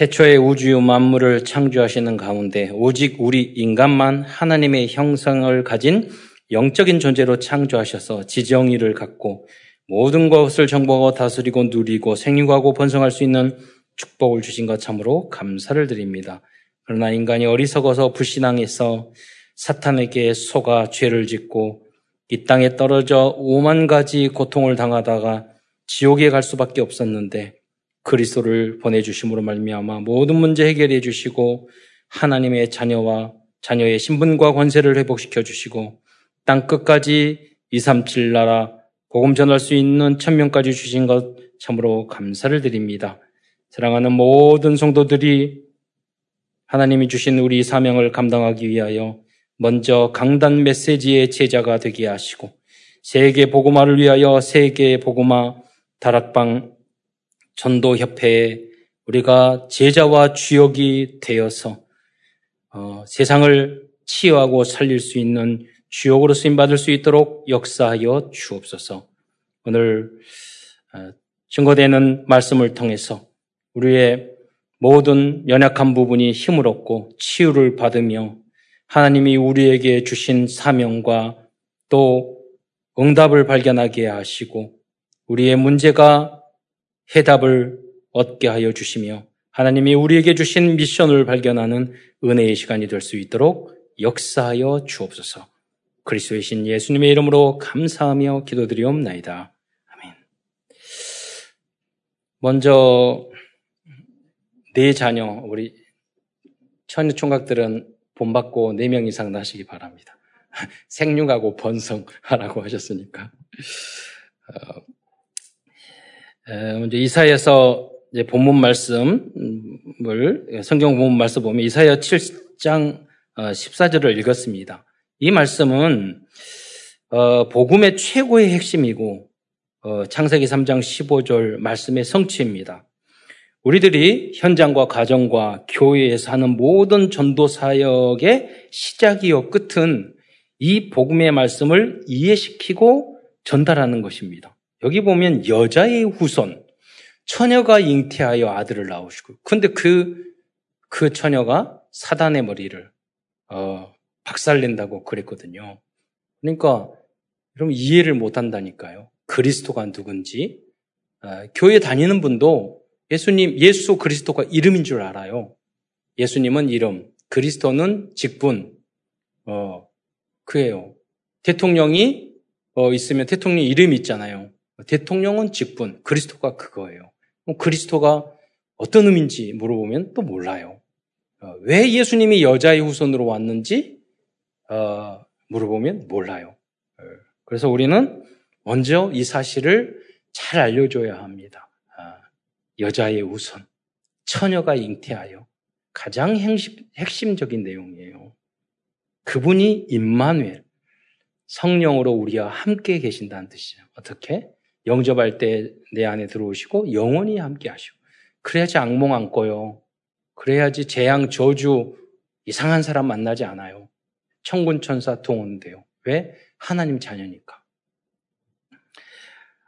태초에 우주 만물을 창조하시는 가운데 오직 우리 인간만 하나님의 형상을 가진 영적인 존재로 창조하셔서 지정의를 갖고 모든 것을 정복하고 다스리고 누리고 생육하고 번성할 수 있는 축복을 주신 것 참으로 감사를 드립니다. 그러나 인간이 어리석어서 불신앙해서 사탄에게 속아 죄를 짓고 이 땅에 떨어져 오만 가지 고통을 당하다가 지옥에 갈 수밖에 없었는데 그리스도를 보내주심으로 말미암아 모든 문제 해결해 주시고 하나님의 자녀와 자녀의 신분과 권세를 회복시켜 주시고 땅 끝까지 237 나라 복음 전할 수 있는 천명까지 주신 것 참으로 감사를 드립니다. 사랑하는 모든 성도들이 하나님이 주신 우리 사명을 감당하기 위하여 먼저 강단 메시지의 제자가 되게 하시고 세계 복음화를 위하여 세계 복음화 다락방 전도협회에 우리가 제자와 주역이 되어서 어, 세상을 치유하고 살릴 수 있는 주역으로 쓰임 받을 수 있도록 역사하여 주옵소서. 오늘 어, 증거되는 말씀을 통해서 우리의 모든 연약한 부분이 힘을 얻고 치유를 받으며 하나님이 우리에게 주신 사명과 또 응답을 발견하게 하시고 우리의 문제가 해답을 얻게 하여 주시며 하나님이 우리에게 주신 미션을 발견하는 은혜의 시간이 될 수 있도록 역사하여 주옵소서. 그리스도의 신 예수님의 이름으로 감사하며 기도드리옵나이다. 아멘. 먼저 네 자녀 우리 처녀 총각들은 본받고 네 명 이상 나시기 바랍니다. 생육하고 번성하라고 하셨으니까. 어, 먼저 이사야서 이제 본문 말씀을 성경 본문 말씀 보면 이사야 7장 14절을 어, 읽었습니다. 이 말씀은 어, 복음의 최고의 핵심이고 어, 창세기 3장 15절 말씀의 성취입니다. 우리들이 현장과 가정과 교회에서 하는 모든 전도 사역의 시작이요 끝은 이 복음의 말씀을 이해시키고 전달하는 것입니다. 여기 보면 여자의 후손, 처녀가 잉태하여 아들을 낳으시고, 근데 그, 그 처녀가 사단의 머리를, 어, 박살낸다고 그랬거든요. 그러니까, 여러분 이해를 못 한다니까요. 그리스도가 누군지. 어, 교회 다니는 분도 예수님, 예수 그리스도가 이름인 줄 알아요. 예수님은 이름, 그리스도는 직분, 어, 그예요. 대통령이 어, 있으면 대통령 이름이 있잖아요. 대통령은 직분, 그리스도가 그거예요. 그리스도가 어떤 의미인지 물어보면 또 몰라요. 어, 왜 예수님이 여자의 후손으로 왔는지 어, 물어보면 몰라요. 어, 그래서 우리는 먼저 이 사실을 잘 알려줘야 합니다. 여자의 우선, 처녀가 잉태하여 가장 핵심적인 내용이에요. 그분이 임마누엘, 성령으로 우리와 함께 계신다는 뜻이에요. 어떻게? 영접할 때 내 안에 들어오시고 영원히 함께 하시고 그래야지 악몽 안 꿔요. 그래야지 재앙, 저주, 이상한 사람 만나지 않아요. 천군 천사 동원돼요. 왜? 하나님 자녀니까.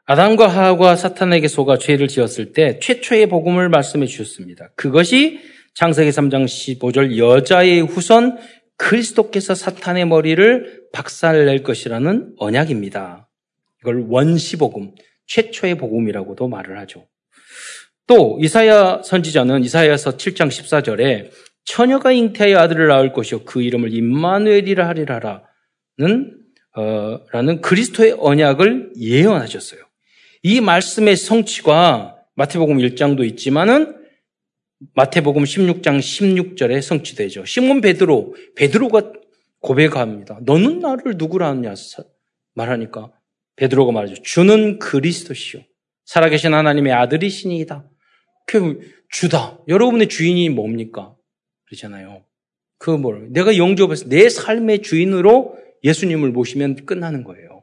아담과 하하가 사탄에게 속아 죄를 지었을 때 최초의 복음을 말씀해 주셨습니다. 그것이 창세기 3장 15절 여자의 후손 그리스도께서 사탄의 머리를 박살낼 것이라는 언약입니다. 이걸 원시복음, 최초의 복음이라고도 말을 하죠. 또 이사야 선지자는 이사야서 7장 14절에 처녀가 잉태하여 아들을 낳을 것이요 그 이름을 임마누엘이라 하리라라는 어, 라는 그리스도의 언약을 예언하셨어요. 이 말씀의 성취가 마태복음 1장도 있지만은 마태복음 16장 16절에 성취되죠. 시몬 베드로, 베드로가 고백합니다. 너는 나를 누구라 하느냐 말하니까 베드로가 말하죠. 주는 그리스도시요. 살아계신 하나님의 아들이시니이다. 그 주다. 여러분의 주인이 뭡니까? 그러잖아요. 그 뭘, 내가 영접해서 내 삶의 주인으로 예수님을 모시면 끝나는 거예요.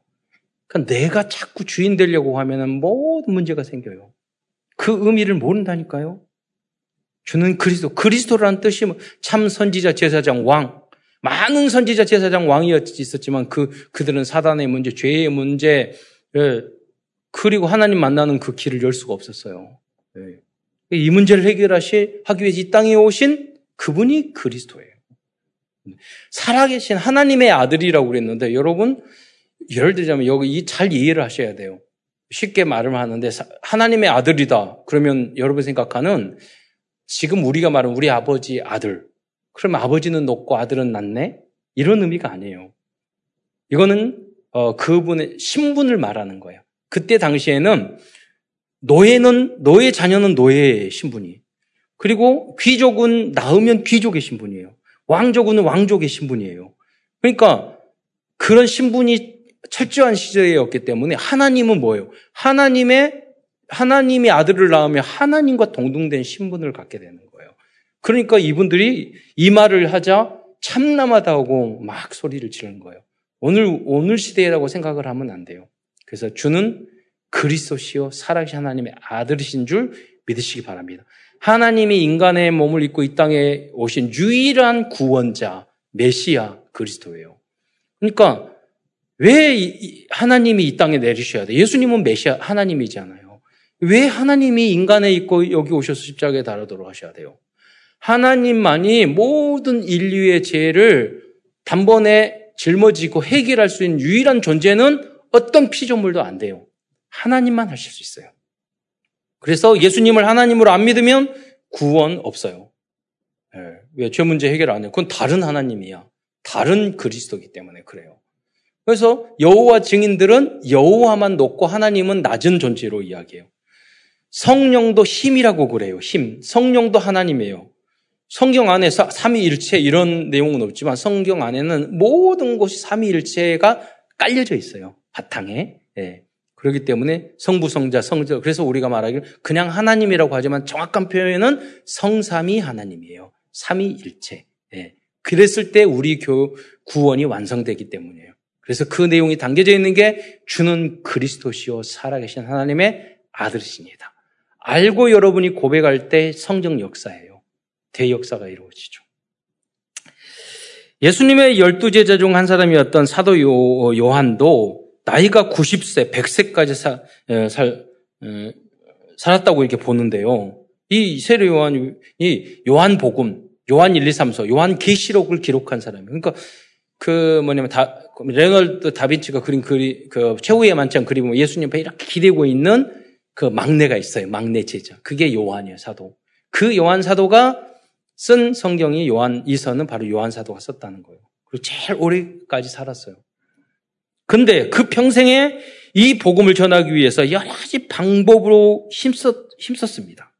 그러니까 내가 자꾸 주인 되려고 하면 모든 문제가 생겨요. 그 의미를 모른다니까요. 주는 그리스도. 그리스도라는 뜻이 뭐참 선지자, 제사장, 왕. 많은 선지자, 제사장, 왕이 있었지만 그, 그들은 사단의 문제, 죄의 문제, 예, 그리고 하나님 만나는 그 길을 열 수가 없었어요. 예. 이 문제를 해결하시 하기 위해서 이 땅에 오신 그분이 그리스도예요. 살아계신 하나님의 아들이라고 그랬는데 여러분 예를 들자면 여기 잘 이해를 하셔야 돼요. 쉽게 말을 하는데 하나님의 아들이다. 그러면 여러분 생각하는 지금 우리가 말하는 우리 아버지 아들. 그러면 아버지는 높고 아들은 낮네? 이런 의미가 아니에요. 이거는 어, 그분의 신분을 말하는 거예요. 그때 당시에는 노예는 노예 자녀는 노예의 신분이 그리고 귀족은 낳으면 귀족의 신분이에요. 왕족은 왕족의 신분이에요. 그러니까 그런 신분이 철저한 시절이었기 때문에 하나님은 뭐예요? 하나님의 하나님이 아들을 낳으면 하나님과 동등된 신분을 갖게 되는 거예요. 그러니까 이분들이 이 말을 하자 참남하다고 막 소리를 지르는 거예요. 오늘 오늘 시대라고 생각을 하면 안 돼요. 그래서 주는 그리스도시요 살아계신 하나님의 아들이신 줄 믿으시기 바랍니다. 하나님이 인간의 몸을 입고 이 땅에 오신 유일한 구원자 메시아 그리스도예요. 그러니까 왜 하나님이 이 땅에 내리셔야 돼? 예수님은 메시아 하나님이잖아요. 왜 하나님이 인간에 있고 여기 오셔서 십자가에 달아도록 하셔야 돼요? 하나님만이 모든 인류의 죄를 단번에 짊어지고 해결할 수 있는 유일한 존재는 어떤 피조물도 안 돼요. 하나님만 하실 수 있어요. 그래서 예수님을 하나님으로 안 믿으면 구원 없어요. 네. 왜죄 문제 해결 안 해요? 그건 다른 하나님이야. 다른 그리스도기 때문에 그래요. 그래서 여호와 증인들은 여호와만 높고 하나님은 낮은 존재로 이야기해요. 성령도 힘이라고 그래요. 힘. 성령도 하나님이에요. 성경 안에 삼위일체 이런 내용은 없지만 성경 안에는 모든 것이 삼위일체가 깔려져 있어요. 바탕에. 예. 그렇기 때문에 성부, 성자, 성자. 그래서 우리가 말하기를 그냥 하나님이라고 하지만 정확한 표현은 성삼위 하나님이에요. 삼위일체. 예. 그랬을 때 우리 교 구원이 완성되기 때문이에요. 그래서 그 내용이 담겨져 있는 게 주는 그리스도시요 살아계신 하나님의 아들이십니다. 알고 여러분이 고백할 때 성령 역사예요. 대역사가 이루어지죠. 예수님의 열두 제자 중 한 사람이었던 사도 요, 한도 나이가 90세, 100세까지 사, 살, 살았다고 이렇게 보는데요. 이 세례 요한이 요한 복음, 요한 1, 2, 3서, 요한 계시록을 기록한 사람이에요. 그러니까 그 뭐냐면 다 레널드 다빈치가 그린 그리 그 최후의 만찬 그리고 예수님 앞에 이렇게 기대고 있는 그 막내가 있어요. 막내 제자. 그게 요한이에요, 사도. 그 요한 사도가 쓴 성경이 요한 이서는 바로 요한 사도가 썼다는 거예요. 그리고 제일 오래까지 살았어요. 근데 그 평생에 이 복음을 전하기 위해서 여러 가지 방법으로 힘썼, 힘썼습니다.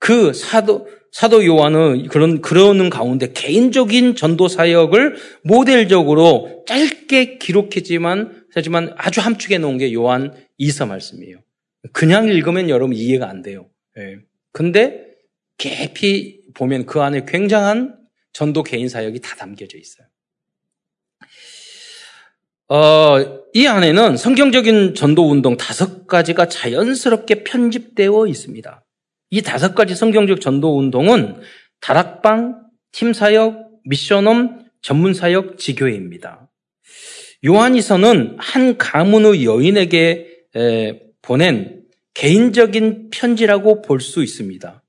그 사도, 사도 요한은 그런, 그러는 가운데 개인적인 전도 사역을 모델적으로 짧게 기록했지만, 하지만 아주 함축해 놓은 게 요한 이서 말씀이에요. 그냥 읽으면 여러분 이해가 안 돼요. 예. 근데 깊이 보면 그 안에 굉장한 전도 개인 사역이 다 담겨져 있어요. 어, 이 안에는 성경적인 전도 운동 다섯 가지가 자연스럽게 편집되어 있습니다. 이 다섯 가지 성경적 전도 운동은 다락방, 팀 사역, 미션홈, 전문 사역, 지교회입니다. 요한이서는 한 가문의 여인에게 보낸 개인적인 편지라고 볼 수 있습니다.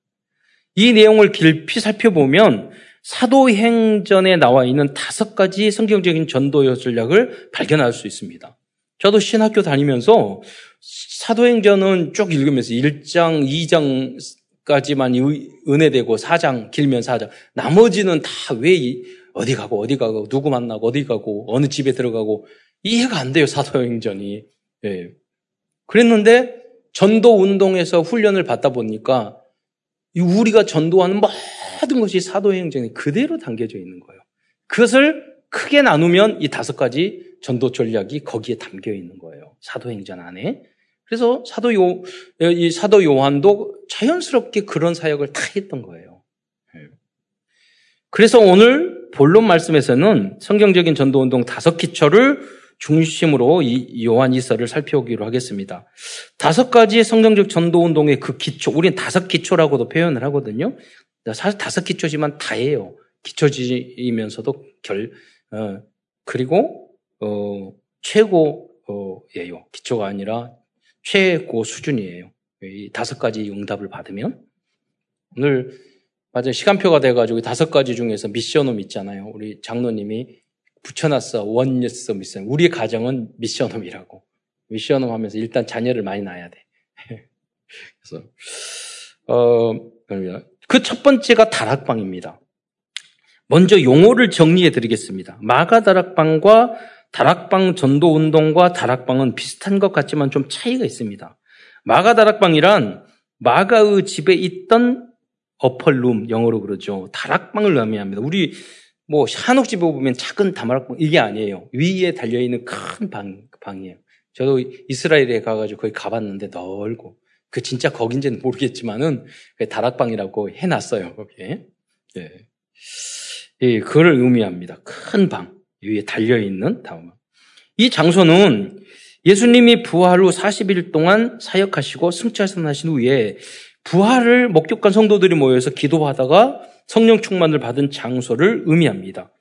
이 내용을 깊이 살펴보면 사도행전에 나와 있는 다섯 가지 성경적인 전도 전략을 발견할 수 있습니다. 저도 신학교 다니면서 사도행전은 쭉 읽으면서 1장, 2장까지만 은혜되고 4장, 길면 4장. 나머지는 다 왜 어디 가고 어디 가고 누구 만나고 어디 가고 어느 집에 들어가고 이해가 안 돼요, 사도행전이. 예. 그랬는데 전도 운동에서 훈련을 받다 보니까 우리가 전도하는 모든 것이 사도행전에 그대로 담겨져 있는 거예요. 그것을 크게 나누면 이 다섯 가지 전도 전략이 거기에 담겨 있는 거예요. 사도 행전 안에. 그래서 사도 요, 이 사도 요한도 자연스럽게 그런 사역을 다 했던 거예요. 예. 그래서 오늘 본론 말씀에서는 성경적인 전도 운동 다섯 기초를 중심으로 이 요한 이서를 살펴보기로 하겠습니다. 다섯 가지의 성경적 전도 운동의 그 기초, 우리는 다섯 기초라고도 표현을 하거든요. 사실 다섯 기초지만 다예요. 기초지면서도 결, 어, 그리고, 어, 최고예요. 기초가 아니라 최고 수준이에요. 이 다섯 가지 응답을 받으면. 오늘 맞아요. 시간표가 돼가지고 다섯 가지 중에서 mission home 있잖아요. 우리 장로님이 붙여놨어. Oneness mission. 우리 가정은 mission home이라고. 미션홈 하면서 일단 자녀를 많이 낳아야 돼. 그래서, 어, 그 첫 번째가 다락방입니다. 먼저 용어를 정리해 드리겠습니다. 마가 다락방과 다락방 전도 운동과 다락방은 비슷한 것 같지만 좀 차이가 있습니다. 마가 다락방이란 마가의 집에 있던 어펄룸 영어로 그러죠. 다락방을 의미합니다. 우리 뭐 한옥집에 보면 작은 다락방 이게 아니에요. 위에 달려 있는 큰 방, 방이에요. 저도 이스라엘에 가가지고 거기 가봤는데 넓고 그 진짜 거긴지는 모르겠지만은 다락방이라고 해놨어요 거기에. 예. 예, 그걸 의미합니다. 큰 방 위에 달려 있는 다음. 이 장소는 예수님이 부활 후 40일 동안 사역하시고 승천하신 후에 부활을 목격한 성도들이 모여서 기도하다가 성령 충만을 받은 장소를 의미합니다.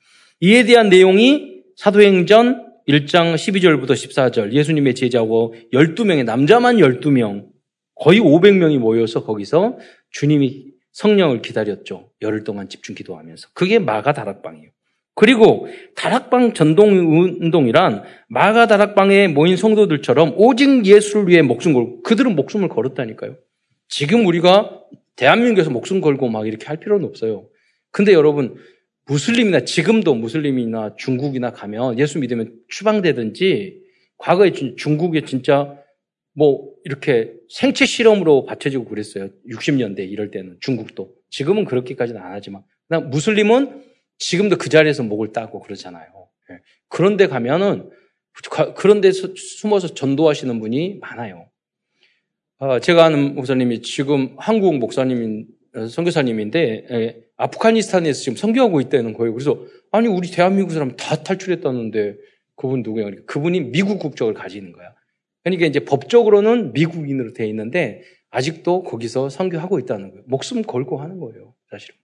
이에 대한 내용이 사도행전 1장 12절부터 14절 예수님의 제자고 12명의 남자만 12명 거의 500명이 모여서 거기서 주님이 성령을 기다렸죠. 열흘 동안 집중 기도하면서. 그게 마가 다락방이에요. 그리고 다락방 전동 운동이란 마가 다락방에 모인 성도들처럼 오직 예수를 위해 목숨 걸고 그들은 목숨을 걸었다니까요. 지금 우리가 대한민국에서 목숨 걸고 막 이렇게 할 필요는 없어요. 근데 여러분 무슬림이나 지금도 무슬림이나 중국이나 가면 예수 믿으면 추방되든지 과거에 중국에 진짜 뭐 이렇게 생체 실험으로 받쳐지고 그랬어요. 60년대 이럴 때는 중국도. 지금은 그렇게까지는 안 하지만 무슬림은 지금도 그 자리에서 목을 따고 그러잖아요. 예. 그런데 가면은 그런 데 숨어서 전도하시는 분이 많아요. 어, 제가 아는 목사님이 지금 한국 목사님인 어, 선교사님인데 예, 아프가니스탄에서 지금 선교하고 있다는 거예요. 그래서 아니 우리 대한민국 사람 다 탈출했다는데 그분 누구야? 그러니까 그분이 미국 국적을 가지는 거야. 그러니까 이제 법적으로는 미국인으로 돼 있는데 아직도 거기서 선교하고 있다는 거예요. 목숨 걸고 하는 거예요, 사실은.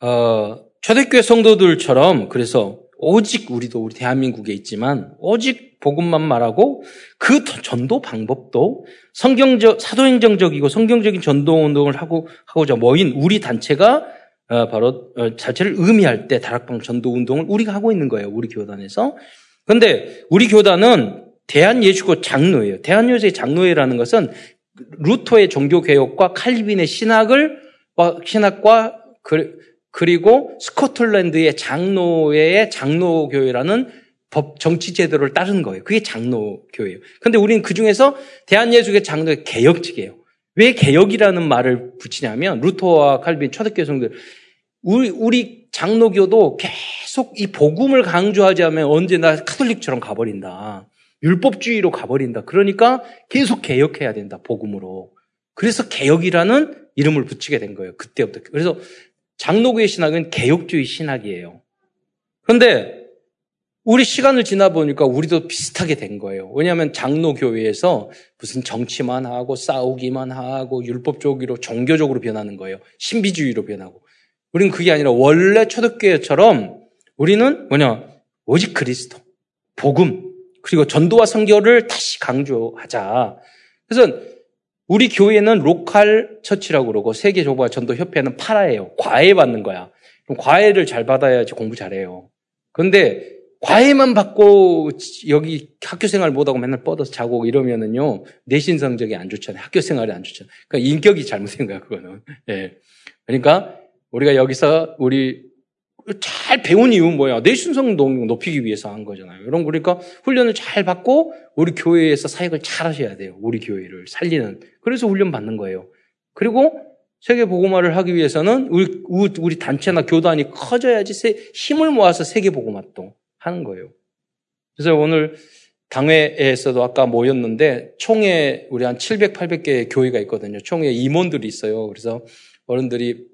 어, 초대교회 성도들처럼 그래서 오직 우리도 우리 대한민국에 있지만 오직 복음만 말하고 그 전도 방법도 성경적 사도행정적이고 성경적인 전도 운동을 하고 하고자 모인 우리 단체가 어, 바로 어, 자체를 의미할 때 다락방 전도 운동을 우리가 하고 있는 거예요. 우리 교단에서. 그런데 우리 교단은 대한예수교 장로예요. 대한예수의 장로회라는 것은 루터의 종교개혁과 칼빈의 신학을 신학과 그, 그리고 스코틀랜드의 장로회의 장로교회라는 법 정치 제도를 따른 거예요. 그게 장로교회예요. 그런데 우리는 그 중에서 대한예수교 장로의 개혁직이에요. 왜 개혁이라는 말을 붙이냐면 루터와 칼빈 초대교회 성들 우리 우리 장로교도 계속 이 복음을 강조하지 않으면 언제나 카톨릭처럼 가버린다. 율법주의로 가버린다. 그러니까 계속 개혁해야 된다. 복음으로. 그래서 개혁이라는 이름을 붙이게 된 거예요. 그때부터. 그래서 장로교의 신학은 개혁주의 신학이에요. 그런데 우리 시간을 지나 보니까 우리도 비슷하게 된 거예요. 왜냐하면 장로교회에서 무슨 정치만 하고 싸우기만 하고 율법적으로 종교적으로 변하는 거예요. 신비주의로 변하고. 우리는 그게 아니라 원래 초대교회처럼 우리는 뭐냐 오직 그리스도, 복음 그리고 전도와 선교를 다시 강조하자. 그래서 우리 교회는 local church라고 그러고 세계 복음화 전도 협회는 para예요. 과외 받는 거야. 그럼 과외를 잘 받아야지 공부 잘해요. 그런데 과외만 받고 여기 학교 생활 못하고 맨날 뻗어서 자고 이러면은요 내신 성적이 안 좋잖아요. 학교 생활이 안 좋잖아요. 그러니까 인격이 잘못된 거야 그거는. 예. 그러니까 우리가 여기서 우리 잘 배운 이유는 뭐야? 내신 성적 높이기 위해서 한 거잖아요. 여러분, 그러니까 훈련을 잘 받고 우리 교회에서 사역을 잘 하셔야 돼요. 우리 교회를 살리는. 그래서 훈련 받는 거예요. 그리고 세계 보고마를 하기 위해서는 우리, 우리 단체나 교단이 커져야지 힘을 모아서 세계 보고마도 하는 거예요. 그래서 오늘 당회에서도 아까 모였는데 총회 우리 한 700, 800개 교회가 있거든요. 총회 임원들이 있어요. 그래서 어른들이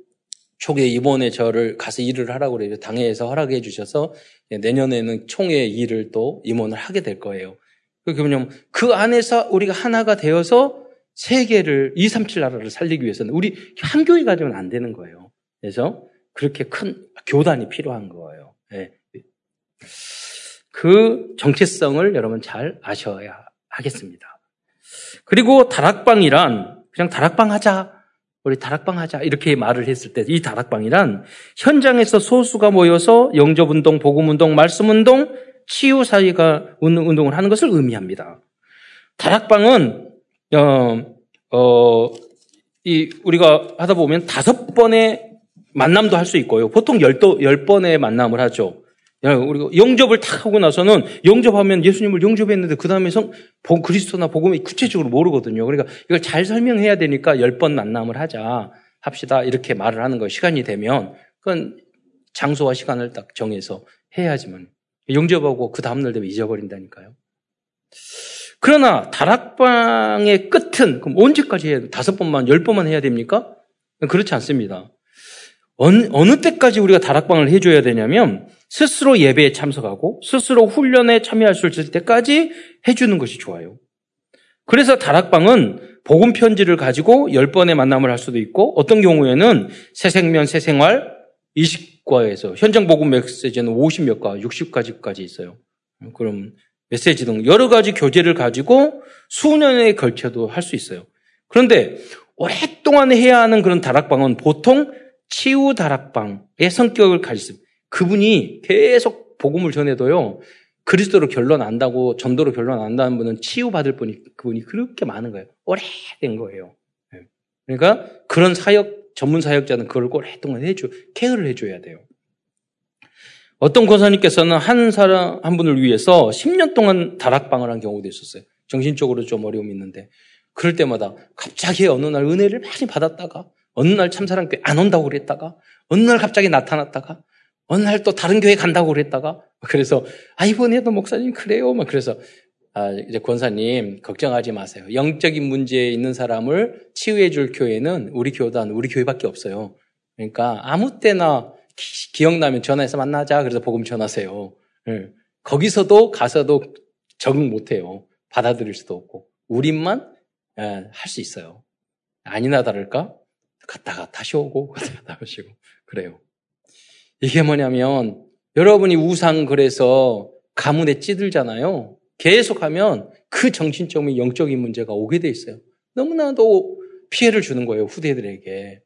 초기에 이번에 저를 가서 일을 하라고 그래요. 당회에서 허락해 주셔서 내년에는 총회 일을 또 임원을 하게 될 거예요. 뭐냐면 그 안에서 우리가 하나가 되어서 세계를 237 나라를 살리기 위해서는 우리 한 교회 가지고는 안 되는 거예요. 그래서 그렇게 큰 교단이 필요한 거예요. 네. 그 정체성을 여러분 잘 아셔야 하겠습니다. 그리고 다락방이란 그냥 다락방 하자 우리 다락방 하자. 이렇게 말을 했을 때 이 다락방이란 현장에서 소수가 모여서 영접운동, 복음운동, 말씀운동, 치유사회가 운동을 하는 것을 의미합니다. 다락방은, 어, 어, 이, 우리가 하다 보면 다섯 번의 만남도 할 수 있고요. 보통 열, 열 번의 만남을 하죠. 우리가 영접을 탁 하고 나서는 영접하면 예수님을 영접했는데 그 다음에 성 그리스도나 복음이 구체적으로 모르거든요. 그러니까 이걸 잘 설명해야 되니까 열 번 만남을 하자 합시다 이렇게 말을 하는 거 시간이 되면 그건 장소와 시간을 딱 정해서 해야지만 영접하고 그 다음날 되면 잊어버린다니까요. 그러나 다락방의 끝은 그럼 언제까지 해야 돼? 다섯 번만 열 번만 해야 됩니까? 그렇지 않습니다. 어느, 어느 때까지 우리가 다락방을 해줘야 되냐면 스스로 예배에 참석하고 스스로 훈련에 참여할 수 있을 때까지 해주는 것이 좋아요. 그래서 다락방은 복음 편지를 가지고 열 번의 만남을 할 수도 있고 어떤 경우에는 새 생면 새 생활 20과에서 현장 복음 메시지는 50몇 과, 60까지까지 있어요. 그럼 메시지 등 여러 가지 교재를 가지고 수년에 걸쳐도 할 수 있어요. 그런데 오랫동안 해야 하는 그런 다락방은 보통 치유 다락방의 성격을 가지습니다. 그분이 계속 복음을 전해도요, 그리스도로 결론 안다고, 전도로 결론 안다는 분은 치유받을 분이, 그분이 그렇게 많은 거예요. 오래된 거예요. 예. 그러니까 그런 사역, 전문 사역자는 그걸 오랫동안 해줘, 케어를 해줘야 돼요. 어떤 권사님께서는 한 사람, 한 분을 위해서 10년 동안 다락방을 한 경우도 있었어요. 정신적으로 좀 어려움이 있는데. 그럴 때마다 갑자기 어느 날 은혜를 많이 받았다가, 어느 날 참사랑 교회 안 온다고 그랬다가, 어느 날 갑자기 나타났다가, 어느 날 또 다른 교회 간다고 그랬다가 그래서 아 이번에도 목사님 그래요. 막 그래서 아 이제 권사님 걱정하지 마세요. 영적인 문제에 있는 사람을 치유해 줄 교회는 우리 교단 우리 교회밖에 없어요. 그러니까 아무 때나 기, 억나면 전화해서 만나자. 그래서 복음 전하세요. 네. 거기서도 가서도 적응 못 해요. 받아들일 수도 없고 우리만 네, 예, 할수 있어요. 아니나 다를까? 갔다가 다시 오고 갔다가 다시 오고 그래요. 이게 뭐냐면 여러분이 우상 그래서 가문에 찌들잖아요. 계속하면 그 정신적인 영적인 문제가 오게 돼 있어요. 너무나도 피해를 주는 거예요 후대들에게.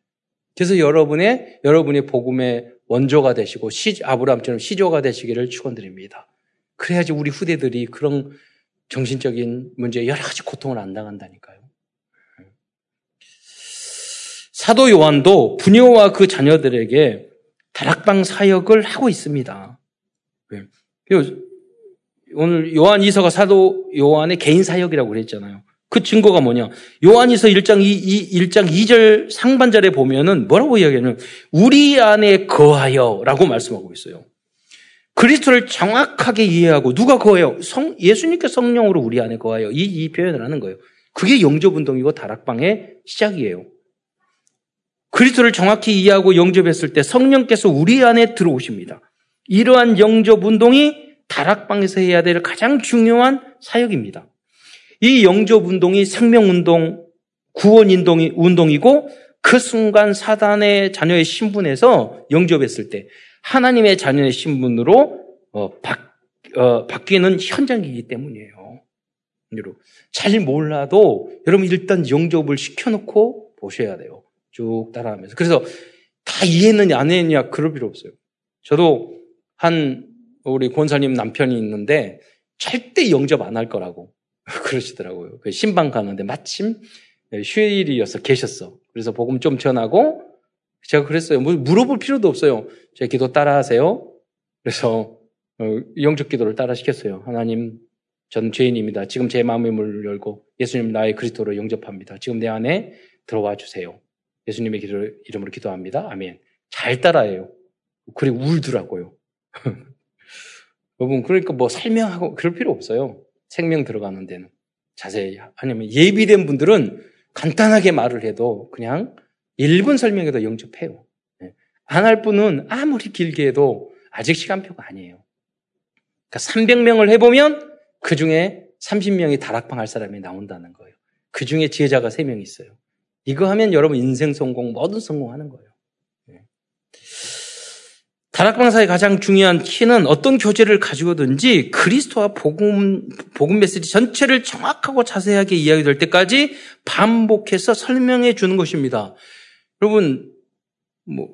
그래서 여러분의 여러분의 복음의 원조가 되시고 시, 아브라함처럼 시조가 되시기를 축원드립니다. 그래야지 우리 후대들이 그런 정신적인 문제 여러 가지 고통을 안 당한다니까요. 사도 요한도 부녀와 그 자녀들에게 다락방 사역을 하고 있습니다. 오늘 요한 이서가 사도 요한의 개인 사역이라고 그랬잖아요. 그 증거가 뭐냐? 요한이서 1장 2, 1장 2절 상반절에 보면은 뭐라고 이야기하냐면 우리 안에 거하여라고 말씀하고 있어요. 그리스도를 정확하게 이해하고 누가 거해요? 성 예수님께 성령으로 우리 안에 거하여 이, 이 표현을 하는 거예요. 그게 영접 운동이고 다락방의 시작이에요. 그리스도를 정확히 이해하고 영접했을 때 성령께서 우리 안에 들어오십니다. 이러한 영접 운동이 다락방에서 해야 될 가장 중요한 사역입니다. 이 영접 운동이 생명 운동, 구원 운동이 운동이고 그 순간 사단의 자녀의 신분에서 영접했을 때 하나님의 자녀의 신분으로 어, 바, 어, 바뀌는 현장이기 때문이에요. 잘 몰라도 여러분 일단 영접을 시켜놓고 보셔야 돼요. 쭉 따라하면서. 그래서 다 이해했느냐, 안 했느냐, 그럴 필요 없어요. 저도 한, 우리 권사님 남편이 있는데 절대 영접 안 할 거라고 그러시더라고요. 그 신방 가는데 마침 휴일이어서 계셨어. 그래서 복음 좀 전하고 제가 그랬어요. 뭐 물어볼 필요도 없어요. 제 기도 따라 하세요. 그래서 어, 영접 기도를 따라 시켰어요. 하나님, 전 죄인입니다. 지금 제 마음의 문을 열고 예수님 나의 그리스도로 영접합니다. 지금 내 안에 들어와 주세요. 예수님의 이름으로 기도합니다. 아멘. 잘 따라해요. 그리 울더라고요. 여러분, 그러니까 뭐 설명하고 그럴 필요 없어요. 생명 들어가는 데는. 자세히. 아니면 예비된 분들은 간단하게 말을 해도 그냥 1분 설명해도 영접해요. 네. 안할 분은 아무리 길게 해도 아직 시간표가 아니에요. 그러니까 300명을 해보면 그 중에 30명이 다락방 할 사람이 나온다는 거예요. 그 중에 지혜자가 3명 있어요. 이거 하면 여러분 인생 성공, 모든 성공하는 거예요. 네. 다락방사의 가장 중요한 키는 어떤 교재를 가지고든지 그리스도와 복음, 복음 메시지 전체를 정확하고 자세하게 이야기될 때까지 반복해서 설명해 주는 것입니다. 여러분, 뭐,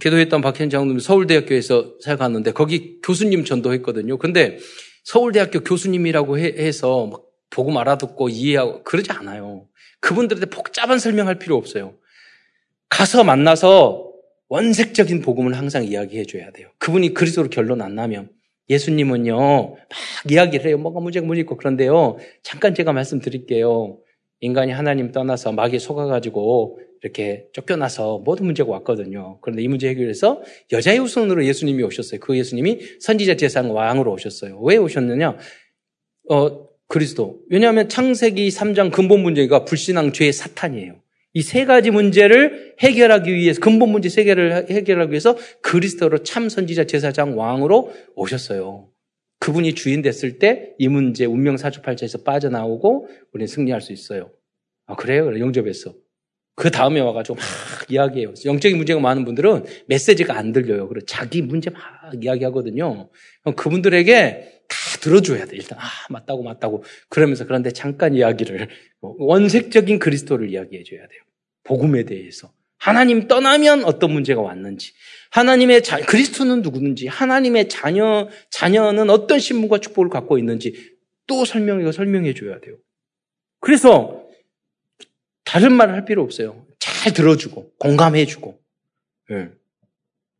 기도했던 박현 장로님 서울대학교에서 살아갔는데 거기 교수님 전도했거든요. 근데 서울대학교 교수님이라고 해, 서 복음 알아듣고 이해하고 그러지 않아요. 그분들한테 복잡한 설명할 필요 없어요. 가서 만나서 원색적인 복음을 항상 이야기해 줘야 돼요. 그분이 그리스도로 결론 안 나면 예수님은요 막 이야기를 해요. 뭐가 문제가 문제 있고 그런데요. 잠깐 제가 말씀드릴게요. 인간이 하나님 떠나서 마귀에 속아가지고 이렇게 쫓겨나서 모든 문제가 왔거든요. 그런데 이 문제 해결해서 여자의 후손으로 예수님이 오셨어요. 그 예수님이 선지자 제상 왕으로 오셨어요. 왜 오셨느냐? 어, 그리스도. 왜냐하면 창세기 3장 근본 문제가 불신앙, 죄, 사탄이에요. 이 세 가지 문제를 해결하기 위해서, 근본 문제 세 개를 해결하기 위해서 그리스도로 참 선지자 제사장 왕으로 오셨어요. 그분이 주인 됐을 때 이 문제 운명 사주팔자에서 빠져나오고 우리는 승리할 수 있어요. 아, 그래요? 영접했어. 그 다음에 와가지고 막 이야기해요. 영적인 문제가 많은 분들은 메시지가 안 들려요. 그래 자기 문제 막 이야기하거든요. 그분들에게 다 들어줘야 돼. 일단 아 맞다고 맞다고 그러면서 그런데 잠깐 이야기를 원색적인 그리스도를 이야기해 줘야 돼요. 복음에 대해서 하나님 떠나면 어떤 문제가 왔는지 하나님의 자, 그리스도는 누구든지 하나님의 자녀 자녀는 어떤 신분과 축복을 갖고 있는지 또 설명해 설명해 줘야 돼요. 그래서 다른 말을 할 필요 없어요. 잘 들어주고 공감해 주고 네.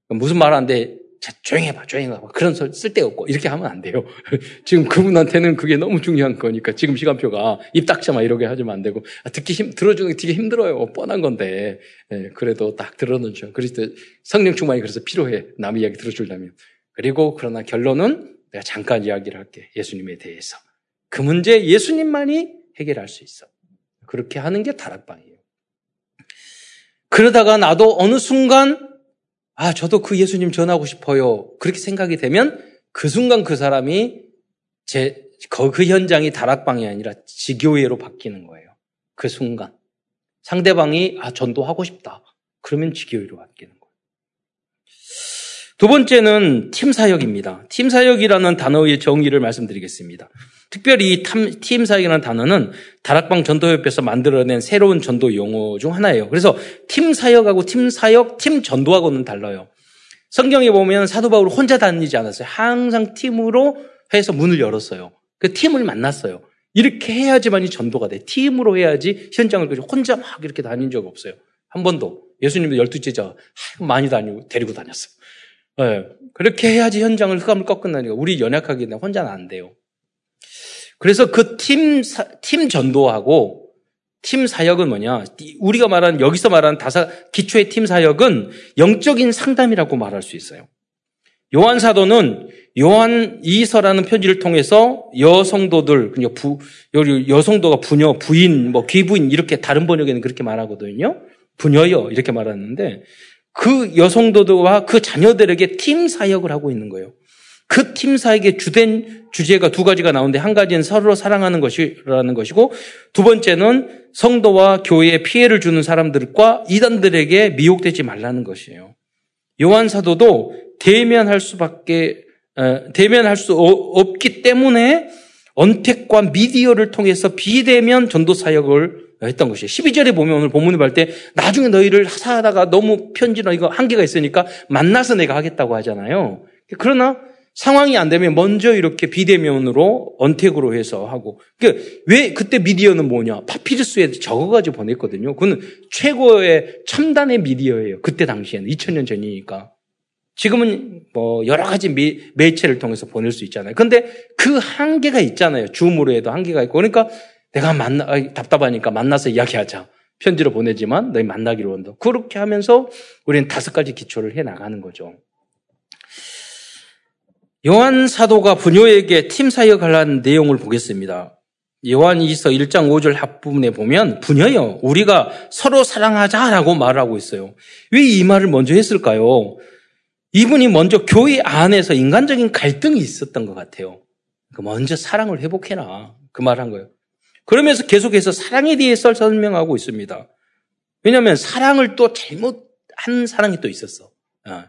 무슨 말 하는데 조용히 해봐, 조용히 해봐. 그런 소리 쓸데없고, 이렇게 하면 안 돼요. 지금 그분한테는 그게 너무 중요한 거니까, 지금 시간표가 입 닥쳐마 이렇게 하시면 안 되고, 아, 듣기 힘, 들어주는 게 되게 힘들어요. 뻔한 건데. 예, 그래도 딱 들어놓죠. 그리스도 성령 충만이 그래서 필요해. 남 이야기 들어주려면. 그리고 그러나 결론은 내가 잠깐 이야기를 할게. 예수님에 대해서. 그 문제 예수님만이 해결할 수 있어. 그렇게 하는 게 다락방이에요. 그러다가 나도 어느 순간 아, 저도 그 예수님 전하고 싶어요. 그렇게 생각이 되면 그 순간 그 사람이 제, 그 현장이 다락방이 아니라 지교회로 바뀌는 거예요. 그 순간. 상대방이, 아, 전도하고 싶다. 그러면 지교회로 바뀌는 거예요. 두 번째는 팀 사역입니다. 팀 사역이라는 단어의 정의를 말씀드리겠습니다. 특별히 팀 사역이라는 단어는 다락방 전도협회에서 만들어낸 새로운 전도 용어 중 하나예요. 그래서 팀 사역하고 팀 사역, 팀 전도하고는 달라요. 성경에 보면 사도 바울 혼자 다니지 않았어요. 항상 팀으로 해서 문을 열었어요. 그 팀을 만났어요. 이렇게 해야지만이 전도가 돼. 팀으로 해야지 현장을 혼자 막 이렇게 다닌 적 없어요. 한 번도. 예수님도 열두 제자 많이 다니고 데리고 다녔어요. 네. 그렇게 해야지 현장을 흑암을 꺾는다니까. 우리 연약하기 때문에 혼자는 안 돼요. 그래서 그 팀, 팀 전도하고 팀 사역은 뭐냐? 우리가 말하는, 여기서 말하는 다사, 기초의 팀 사역은 영적인 상담이라고 말할 수 있어요. 요한 사도는 요한 이서라는 편지를 통해서 여성도들, 그냥 부, 여성도가 부녀, 부인, 뭐 귀부인 이렇게 다른 번역에는 그렇게 말하거든요. 부녀여 이렇게 말하는데 그 여성도들과 그 자녀들에게 팀 사역을 하고 있는 거예요. 그 팀 사역의 주된 주제가 두 가지가 나오는데 한 가지는 서로 사랑하는 것이라는 것이고 두 번째는 성도와 교회에 피해를 주는 사람들과 이단들에게 미혹되지 말라는 것이에요. 요한 사도도 대면할 수밖에 어, 대면할 수 없기 때문에 언택과 미디어를 통해서 비대면 전도 사역을 했던 것이에요. 12절에 보면 오늘 본문을 볼 때 나중에 너희를 사다가 너무 편지나 이거 한계가 있으니까 만나서 내가 하겠다고 하잖아요. 그러나 상황이 안 되면 먼저 이렇게 비대면으로 언택으로 해서 하고. 그러니까 왜 그때 미디어는 뭐냐? 파피루스에 적어가지고 보냈거든요. 그건 최고의 첨단의 미디어예요. 그때 당시에는 2000년 전이니까. 지금은 뭐 여러 가지 미, 매체를 통해서 보낼 수 있잖아요. 근데 그 한계가 있잖아요. 줌으로 해도 한계가 있고. 그러니까 내가 만나, 답답하니까 만나서 이야기하자. 편지로 보내지만 너희 만나기로 한다. 그렇게 하면서 우리는 다섯 가지 기초를 해 나가는 거죠. 요한 사도가 부녀에게 팀 사역을 한 내용을 보겠습니다. 요한 이서 1장 5절 앞부분에 보면 부녀여 우리가 서로 사랑하자라고 말하고 있어요. 왜 이 말을 먼저 했을까요? 이분이 먼저 교회 안에서 인간적인 갈등이 있었던 것 같아요. 그 먼저 사랑을 회복해라. 그 말 한 거예요. 그러면서 계속해서 사랑에 대해서 설명하고 있습니다. 왜냐하면 사랑을 또 잘못한 사랑이 또 있었어. 아,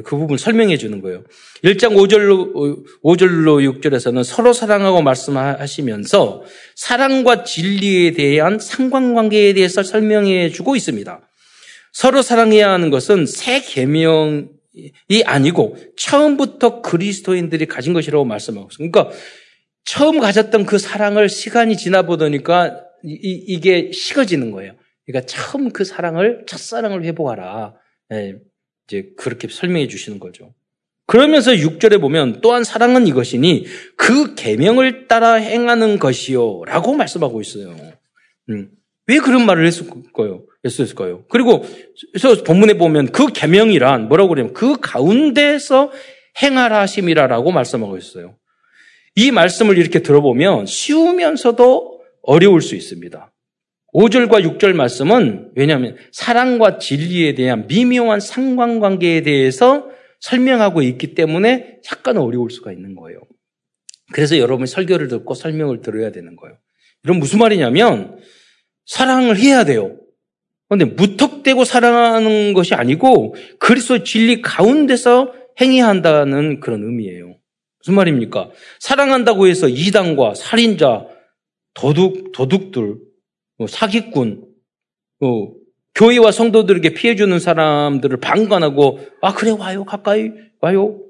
그 부분 설명해 주는 거예요. 1장 5절로, 5절로 6절에서는 서로 사랑하고 말씀하시면서 사랑과 진리에 대한 상관관계에 대해서 설명해 주고 있습니다. 서로 사랑해야 하는 것은 새 계명이 아니고 처음부터 그리스도인들이 가진 것이라고 말씀하고 있습니다. 그러니까 처음 가졌던 그 사랑을 시간이 지나 보니까 이, 게 식어지는 거예요. 그러니까 처음 그 사랑을 첫사랑을 회복하라. 예, 이제 그렇게 설명해 주시는 거죠. 그러면서 6절에 보면 또한 사랑은 이것이니 그 계명을 따라 행하는 것이요라고 말씀하고 있어요. 음, 왜 그런 말을 했을까요? 했을까요? 그리고 그래서 본문에 보면 그 계명이란 뭐라고 그러냐면 그 가운데서 행하라 하심이라라고 말씀하고 있어요. 이 말씀을 이렇게 들어보면 쉬우면서도 어려울 수 있습니다. 5절과 6절 말씀은 왜냐하면 사랑과 진리에 대한 미묘한 상관관계에 대해서 설명하고 있기 때문에 약간 어려울 수가 있는 거예요. 그래서 여러분이 설교를 듣고 설명을 들어야 되는 거예요. 이런 무슨 말이냐면 사랑을 해야 돼요. 그런데 무턱대고 사랑하는 것이 아니고 그리스도 진리 가운데서 행해야 한다는 그런 의미예요. 무슨 말입니까? 사랑한다고 해서 이단과 살인자, 도둑, 도둑들, 뭐 사기꾼, 뭐 교회와 성도들에게 피해주는 사람들을 방관하고, 아, 그래, 와요, 가까이, 와요.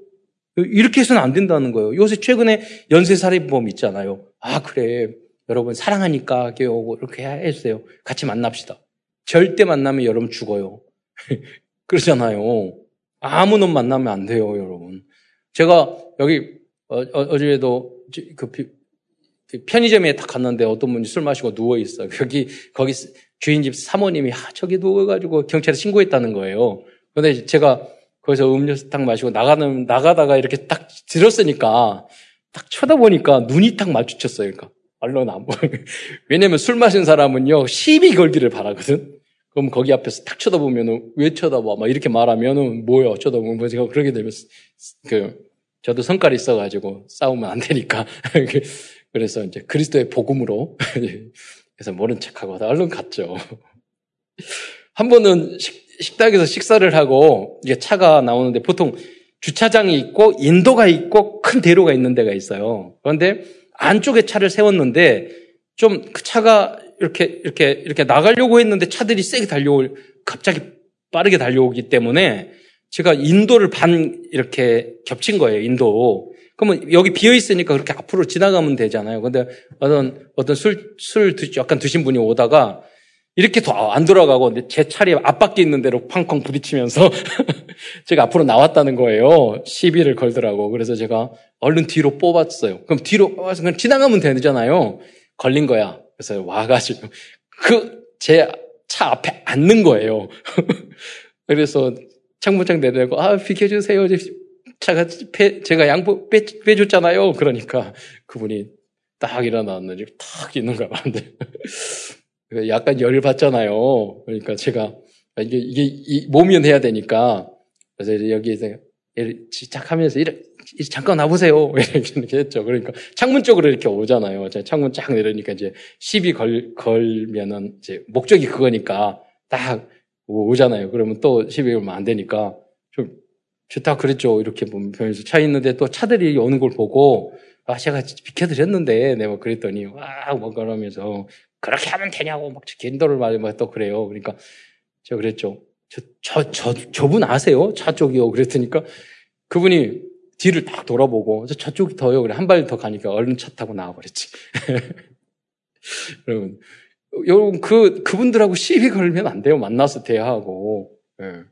이렇게 해서는 안 된다는 거예요. 요새 최근에 연쇄살인범 있잖아요. 아, 그래. 여러분, 사랑하니까 이렇게 해주세요. 같이 만납시다. 절대 만나면 여러분 죽어요. 그러잖아요. 아무 놈 만나면 안 돼요, 여러분. 제가 여기 어, 제에도 그, 그 편의점에 딱 갔는데 어떤 분이 술 마시고 누워 있어요. 여기 거기 주인집 사모님이 아, 저기 누워가지고 경찰에 신고했다는 거예요. 그런데 제가 거기서 음료수 딱 마시고 나가는 나가다가 이렇게 딱 들었으니까 딱 쳐다보니까 눈이 딱 마주쳤어요. 그러니까 얼른 안 보여. 왜냐면 술 마신 사람은요 시비 걸기를 바라거든. 그럼 거기 앞에서 딱 쳐다보면은 왜 쳐다봐? 막 이렇게 말하면은 뭐야 쳐다보면 뭐 제가 그러게 되면 그 저도 성깔이 있어가지고 싸우면 안 되니까. 그래서 이제 그리스도의 복음으로 그래서 모른 척하고 얼른 갔죠. 한 번은 식, 당에서 식사를 하고 이게 차가 나오는데 보통 주차장이 있고 인도가 있고 큰 대로가 있는 데가 있어요. 그런데 안쪽에 차를 세웠는데 좀 그 차가 이렇게 이렇게 이렇게 나가려고 했는데 차들이 세게 달려올 갑자기 빠르게 달려오기 때문에 제가 인도를 반 이렇게 겹친 거예요, 인도. 그러면 여기 비어 있으니까 그렇게 앞으로 지나가면 되잖아요. 근데 어떤, 어떤 술, 술 드, 약간 드신 분이 오다가 이렇게 더 안 돌아가고 제 차례 앞바퀴 있는 대로 팡쾅 부딪히면서 제가 앞으로 나왔다는 거예요. 시비를 걸더라고. 그래서 제가 얼른 뒤로 뽑았어요. 그럼 뒤로 뽑아서 그냥 지나가면 되잖아요. 걸린 거야. 그래서 와가지고 그 제 차 앞에 앉는 거예요. 그래서 창문창 내려고 아 비켜주세요. 차가 빼, 제가 양보 빼, 빼줬잖아요. 그러니까 그분이 딱 일어났는지 탁 있는 거야. 근데 약간 열을 받잖아요. 그러니까 제가 이게 이게 몸면 해야 되니까 그래서 여기에서 시작하면서 이래, 잠깐 와보세요. 이렇게 했죠. 그러니까 창문 쪽으로 이렇게 오잖아요. 창문 쫙 내려니까 이제 시비 걸, 걸면은 이제 목적이 그거니까 딱 오잖아요. 그러면 또 시비 걸면 안 되니까 좀 좋다 그랬죠. 이렇게 보면서 차 있는데 또 차들이 오는 걸 보고 아 제가 비켜드렸는데 내가 그랬더니 와뭐 그러면서 그렇게 하면 되냐고 막 긴도를 말하면 또 그래요. 그러니까 저 그랬죠. 저, 저, 저, 저 분 아세요? 차 쪽이요. 그랬더니까 그분이 뒤를 딱 돌아보고 저쪽이 더요. 그래 한 발 더 가니까 얼른 차 타고 나와버렸지. 여러분 여러분, 그, 그분들하고 시비 걸면 안 돼요. 만나서 대화하고. 예.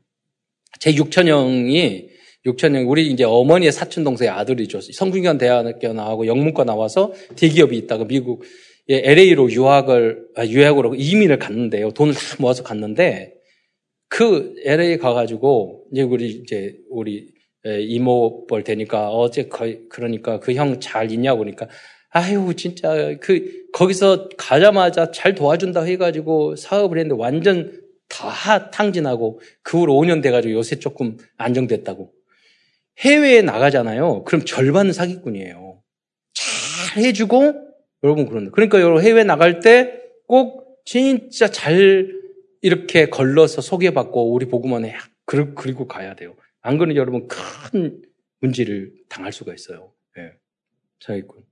제 육천형이, 육천형, 우리 이제 어머니의 사촌 동생의 아들이죠. 성균관 대학교 나하고 영문과 나와서 대기업이 있다가 미국, LA로 유학을, 아, 유학으로 이민을 갔는데요. 돈을 다 모아서 갔는데, 그 LA 가가지고, 이제 우리, 이제, 우리, 이모 뻘 되니까, 어제 그러니까 그 형 잘 있냐고 그러니까, 아유, 진짜, 그, 거기서 가자마자 잘 도와준다 해가지고 사업을 했는데 완전 다 탕진하고 그 후로 5년 돼가지고 요새 조금 안정됐다고. 해외에 나가잖아요. 그럼 절반은 사기꾼이에요. 잘 해주고, 여러분 그런다. 그러니까 여러분 해외 나갈 때 꼭 진짜 잘 이렇게 걸러서 소개받고 우리 보고만 그리고 가야 돼요. 안 그러면 여러분 큰 문제를 당할 수가 있어요. 예. 사기꾼.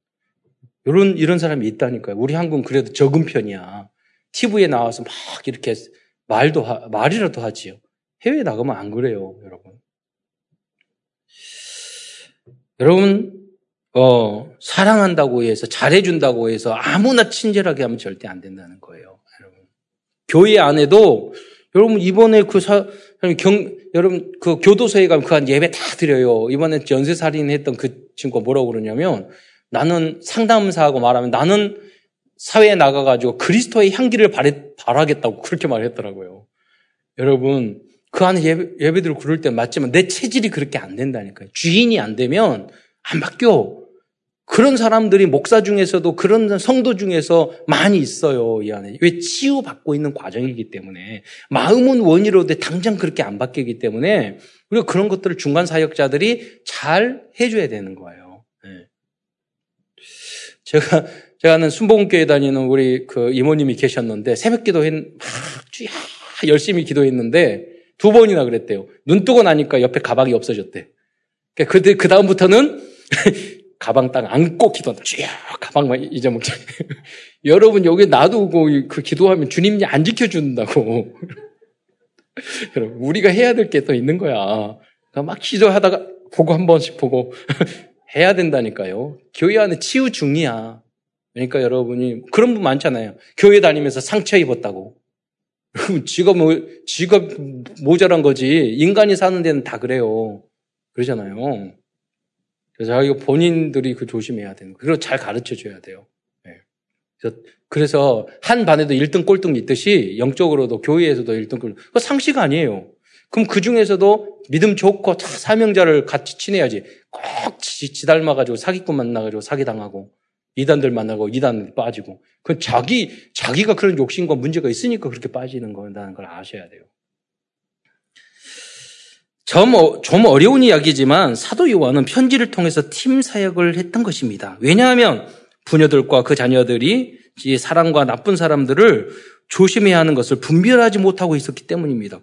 이런, 이런 사람이 있다니까요. 우리 한국은 그래도 적은 편이야. TV에 나와서 막 이렇게 말도 하, 말이라도 하지요. 해외에 나가면 안 그래요, 여러분. 여러분, 어, 사랑한다고 해서, 잘해준다고 해서 아무나 친절하게 하면 절대 안 된다는 거예요, 여러분. 교회 안에도, 여러분, 이번에 그 사, 경, 여러분, 그 교도소에 가면 그 한 예배 다 드려요. 이번에 연쇄살인 했던 그 친구가 뭐라고 그러냐면, 나는 상담사하고 말하면 나는 사회에 나가가지고 그리스도의 향기를 바래, 바라겠다고 그렇게 말했더라고요. 여러분, 그 안에 예배, 예배들을 구를 때 맞지만 내 체질이 그렇게 안 된다니까요. 주인이 안 되면 안 바뀌어. 그런 사람들이 목사 중에서도 그런 성도 중에서 많이 있어요, 이 안에. 왜 치유받고 있는 과정이기 때문에. 마음은 원이로도 당장 그렇게 안 바뀌기 때문에 우리가 그런 것들을 중간 사역자들이 잘 해줘야 되는 거예요. 네. 제가, 제가 아는 순복음교회 다니는 우리 그 이모님이 계셨는데 새벽 기도 했, 막, 쥐야, 열심히 기도했는데 두 번이나 그랬대요. 눈 뜨고 나니까 옆에 가방이 없어졌대. 그러니까 그, 그 다음부터는 가방 딱 안고 기도한다. 쥐야, 가방만 잊어먹자. 여러분, 여기 놔두고 그 기도하면 주님이 안 지켜준다고. 여러분, 우리가 해야 될 게 또 있는 거야. 그러니까 막 기도하다가 보고 한 번씩 보고 해야 된다니까요. 교회 안에 치유 중이야. 그러니까 여러분이 그런 분 많잖아요. 교회 다니면서 상처 입었다고. 지가 뭐, 지가 모자란 거지. 인간이 사는 데는 다 그래요. 그러잖아요. 그래서 자기가 본인들이 그 조심해야 되는 거. 그리고 잘 가르쳐 줘야 돼요. 네. 그래서, 그래서 한 반에도 1등 꼴등 있듯이 영적으로도 교회에서도 1등 꼴등. 그 상식 아니에요. 그럼 그 중에서도 믿음 좋고 사명자를 같이 친해야지. 꼭 지, 지 닮아가지고 사기꾼 만나가지고 사기당하고 이단들 만나고 이단 빠지고. 그 자기, 자기가 그런 욕심과 문제가 있으니까 그렇게 빠지는 거라는 걸 아셔야 돼요. 좀, 어, 좀 어려운 이야기지만 사도 요한은 편지를 통해서 팀 사역을 했던 것입니다. 왜냐하면 부녀들과 그 자녀들이 사랑과 나쁜 사람들을 조심해야 하는 것을 분별하지 못하고 있었기 때문입니다.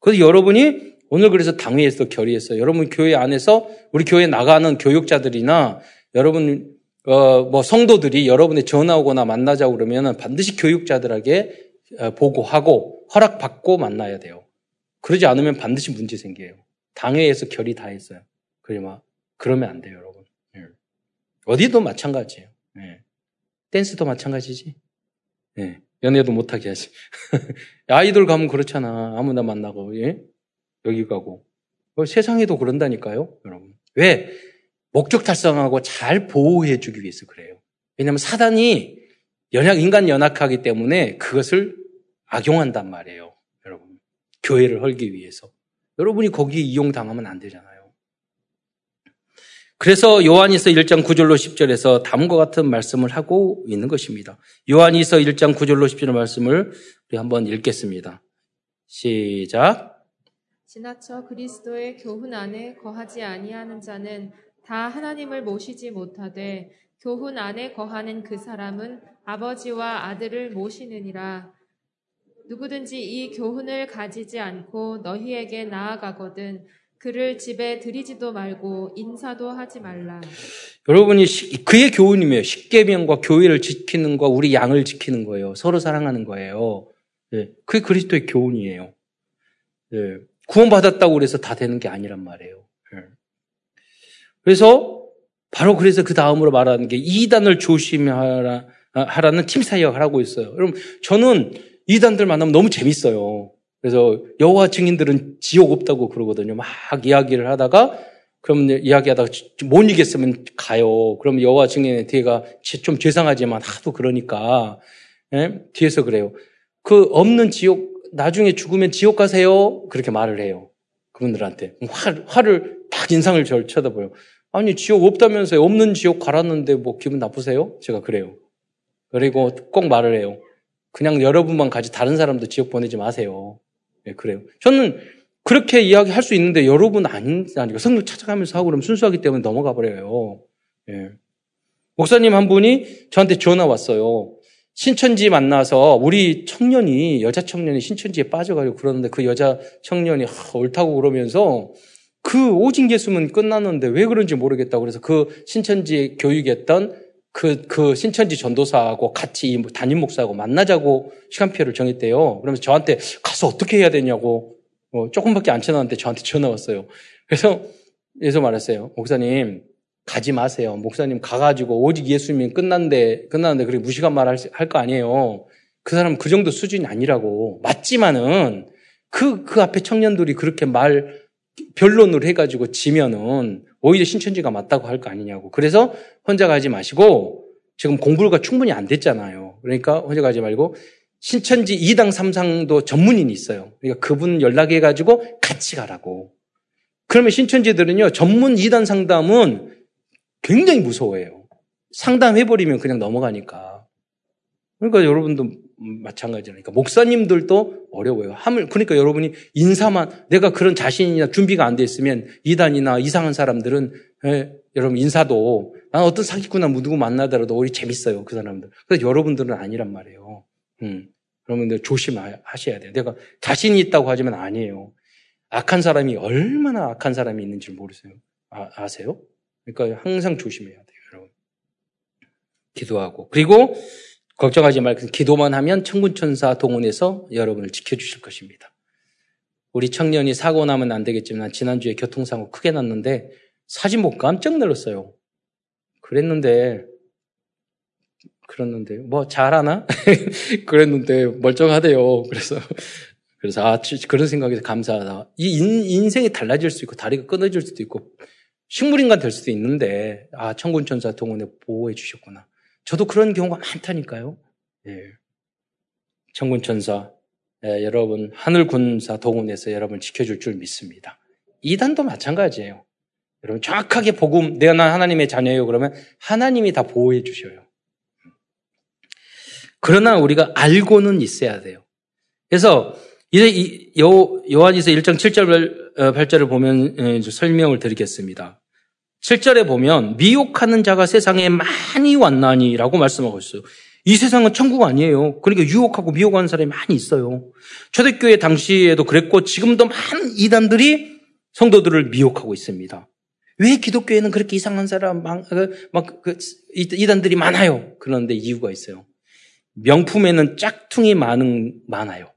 그래서 여러분이 오늘 그래서 당회에서 결의했어요. 여러분 교회 안에서 우리 교회 나가는 교육자들이나 여러분 어, 뭐 성도들이 여러분의 전화 오거나 만나자고 그러면 반드시 교육자들에게 어, 보고하고 허락받고 만나야 돼요. 그러지 않으면 반드시 문제 생겨요. 당회에서 결의 다 했어요. 그러면 그러면 안 돼요, 여러분. 네. 어디도 마찬가지예요. 네. 댄스도 마찬가지지. 네. 연애도 못하게 하지. 아이돌 가면 그렇잖아. 아무나 만나고, 예? 여기 가고. 어, 세상에도 그런다니까요, 여러분. 왜? 목적 달성하고 잘 보호해 주기 위해서 그래요. 왜냐하면 사단이 연약, 인간 연약하기 때문에 그것을 악용한단 말이에요. 교회를 헐기 위해서. 여러분이 거기에 이용당하면 안 되잖아요. 그래서 요한이서 1장 9절로 10절에서 다음과 같은 말씀을 하고 있는 것입니다. 요한이서 1장 9절로 10절 말씀을 우리 한번 읽겠습니다. 시작. 지나쳐 그리스도의 교훈 안에 거하지 아니하는 자는 다 하나님을 모시지 못하되 교훈 안에 거하는 그 사람은 아버지와 아들을 모시느니라. 누구든지 이 교훈을 가지지 않고 너희에게 나아가거든 그를 집에 들이지도 말고 인사도 하지 말라. 여러분이 그의 교훈이며 십계명과 교회를 지키는 거, 우리 양을 지키는 거예요. 서로 사랑하는 거예요. 네, 그게 그리스도의 교훈이에요. 네, 구원받았다고 그래서 다 되는 게 아니란 말이에요. 네. 그래서 바로 그래서 그 다음으로 말하는 게 이단을 조심하라 하라는 팀 사역을 하고 있어요. 여러분 저는 이단들 만나면 너무 재밌어요. 그래서 여호와 증인들은 지옥 없다고 그러거든요. 막 이야기를 하다가 그럼 이야기하다가 못 이겼으면 가요. 그럼 여호와 증인의 뒤에가 좀 죄송하지만 하도 그러니까 예? 뒤에서 그래요. 그 없는 지옥 나중에 죽으면 지옥 가세요. 그렇게 말을 해요. 그분들한테 화, 화를 딱 인상을 절 쳐다보요. 아니 지옥 없다면서요. 없는 지옥 갈았는데 뭐 기분 나쁘세요? 제가 그래요. 그리고 꼭 말을 해요. 그냥 여러분만 가지 다른 사람도 지옥 보내지 마세요. 네, 그래요. 저는 그렇게 이야기할 수 있는데 여러분 아니니까 성령 찾아가면서 하고 그러면 순수하기 때문에 넘어가 버려요. 예. 목사님 한 분이 저한테 전화 왔어요. 신천지 만나서 우리 청년이 여자 청년이 신천지에 빠져가지고 그러는데 그 여자 청년이 하, 옳다고 그러면서 그 오직 예수면 끝났는데 왜 그런지 모르겠다고 그래서 그 신천지에 교육했던 그, 그 신천지 전도사하고 같이 담임 목사하고 만나자고 시간표를 정했대요. 그러면서 저한테 가서 어떻게 해야 되냐고, 어, 조금밖에 안 지났는데 저한테 전화 왔어요. 그래서, 그래서 말했어요. 목사님, 가지 마세요. 목사님 가가지고 오직 예수님이 끝난데, 끝났는데, 그렇게 무식한 말 할 거 아니에요. 그 사람 그 정도 수준이 아니라고. 맞지만은, 그, 그 앞에 청년들이 그렇게 말, 변론을 해가지고 지면은 오히려 신천지가 맞다고 할 거 아니냐고. 그래서 혼자 가지 마시고 지금 공부가 충분히 안 됐잖아요. 그러니까 혼자 가지 말고 신천지 2당 3상도 전문인이 있어요. 그러니까 그분 연락해가지고 같이 가라고. 그러면 신천지들은요, 전문 2단 상담은 굉장히 무서워해요. 상담해버리면 그냥 넘어가니까. 그러니까 여러분도 마찬가지니까 목사님들도 어려워요. 함을 그러니까 여러분이 인사만 내가 그런 자신이나 준비가 안 돼 있으면 이단이나 이상한 사람들은 예, 여러분 인사도 난 어떤 사기꾼나 누구 만나더라도 오히려 재밌어요 그 사람들. 그래서 여러분들은 아니란 말이에요. 음, 여러분들 조심하셔야 돼요. 내가 자신이 있다고 하지만 아니에요. 악한 사람이 얼마나 악한 사람이 있는지 모르세요. 아, 아세요? 그러니까 항상 조심해야 돼요, 여러분. 기도하고 그리고 걱정하지 말고 기도만 하면 천군천사 동원해서 여러분을 지켜주실 것입니다. 우리 청년이 사고 나면 안 되겠지만 지난주에 교통사고 크게 났는데 사진 보고 깜짝 놀랐어요. 그랬는데 그랬는데 뭐 잘하나? 그랬는데 멀쩡하대요. 그래서 그래서 아 그런 생각에서 감사하다. 이 인, 생이 달라질 수 있고 다리가 끊어질 수도 있고 식물인간 될 수도 있는데 아 천군천사 동원에 보호해 주셨구나. 저도 그런 경우가 많다니까요. 예. 천군 천사, 예, 여러분, 하늘 군사 동원해서 여러분 지켜줄 줄 믿습니다. 이단도 마찬가지예요. 여러분, 정확하게 복음, 내가 난 하나님의 자녀예요. 그러면 하나님이 다 보호해 주셔요. 그러나 우리가 알고는 있어야 돼요. 그래서 이제 요한이서 1장 7절 8절을 보면 예, 설명을 드리겠습니다. 7절에 보면 미혹하는 자가 세상에 많이 왔나니라고 말씀하고 있어요. 이 세상은 천국 아니에요. 그러니까 유혹하고 미혹하는 사람이 많이 있어요. 초대교회 당시에도 그랬고 지금도 많은 이단들이 성도들을 미혹하고 있습니다. 왜 기독교에는 그렇게 이상한 사람, 막, 막 그, 이단들이 많아요? 그런데 이유가 있어요. 명품에는 짝퉁이 많은, 많아요.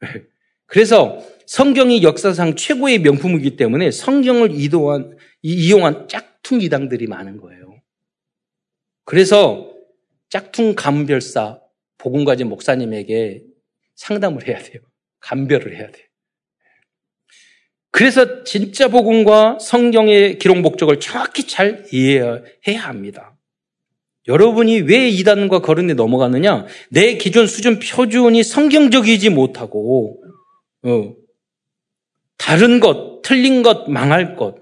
그래서 성경이 역사상 최고의 명품이기 때문에 성경을 이동한, 이용한 짝퉁 이당들이 많은 거예요. 그래서 짝퉁 감별사 복음 가진 목사님에게 상담을 해야 돼요. 감별을 해야 돼요. 그래서 진짜 복음과 성경의 기록 목적을 정확히 잘 이해해야 합니다. 여러분이 왜 이단과 거론에 넘어가느냐? 내 기존 수준 표준이 성경적이지 못하고 어, 다른 것, 틀린 것, 망할 것,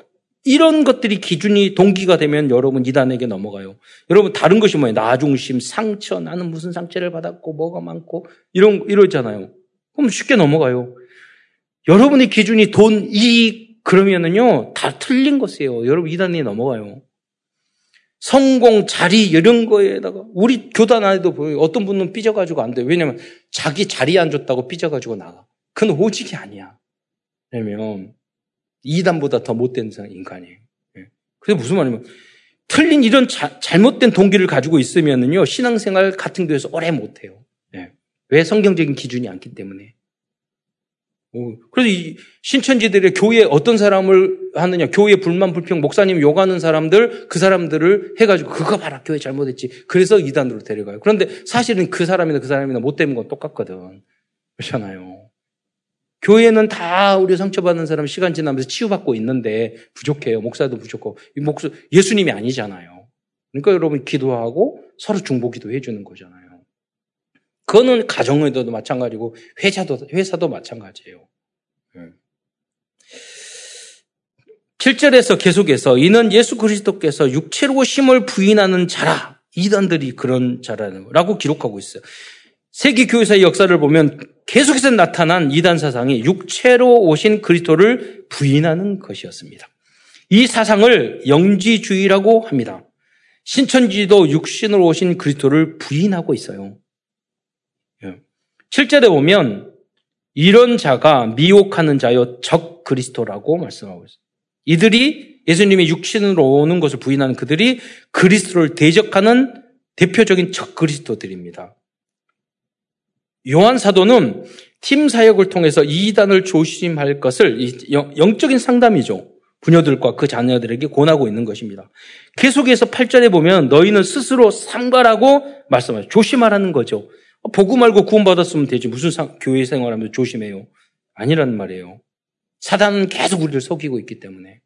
이런 것들이 기준이 동기가 되면 여러분 이단에게 넘어가요. 여러분 다른 것이 뭐예요? 나 중심, 상처, 나는 무슨 상처를 받았고 뭐가 많고 이런 이러잖아요. 그럼 쉽게 넘어가요. 여러분의 기준이 돈, 이익 그러면은요 다 틀린 것이에요. 여러분 이단에 넘어가요. 성공, 자리 이런 거에다가 우리 교단 안에도 보여요. 어떤 분은 삐져가지고 안 돼요. 왜냐면 자기 자리 안 줬다고 삐져가지고 나가. 그건 오직이 아니야. 왜냐면 이단보다 더 못된 인간이에요. 예. 그게 무슨 말이냐면 틀린 이런 자, 잘못된 동기를 가지고 있으면은요 신앙생활 같은 교회에서 오래 못해요. 예. 왜 성경적인 기준이 않기 때문에. 그래서 이 신천지들의 교회 어떤 사람을 하느냐, 교회 불만 불평, 목사님 욕하는 사람들, 그 사람들을 해가지고 그거 봐라, 교회 잘못했지. 그래서 이단으로 데려가요. 그런데 사실은 그 사람이나 그 사람이나 못되는 건 똑같거든. 그렇잖아요. 교회는 다 우리 상처받는 사람 시간 지나면서 치유받고 있는데 부족해요. 목사도 부족하고. 목사, 예수님이 아니잖아요. 그러니까 여러분 기도하고 서로 중보 기도해 주는 거잖아요. 그거는 가정에도 마찬가지고 회사도, 회사도 마찬가지예요. 7절에서 계속해서 이는 예수 그리스도께서 육체로 오심을 부인하는 자라. 이단들이 그런 자라는 라고 기록하고 있어요. 세계 교회사의 역사를 보면 계속해서 나타난 이단 사상이 육체로 오신 그리스도를 부인하는 것이었습니다. 이 사상을 영지주의라고 합니다. 신천지도 육신으로 오신 그리스도를 부인하고 있어요. 7절에 예. 보면 이런 자가 미혹하는 자여 적 그리스도라고 말씀하고 있어요. 이들이 예수님이 육신으로 오는 것을 부인하는 그들이 그리스도를 대적하는 대표적인 적 그리스도들입니다. 요한 사도는 팀 사역을 통해서 이단을 조심할 것을 영적인 상담이죠. 부녀들과 그 자녀들에게 권하고 있는 것입니다. 계속해서 8절에 보면 너희는 스스로 삼가라고 말씀하죠. 조심하라는 거죠. 보고 말고 구원받았으면 되지. 무슨 상, 교회 생활하면서 조심해요. 아니라는 말이에요. 사단은 계속 우리를 속이고 있기 때문에.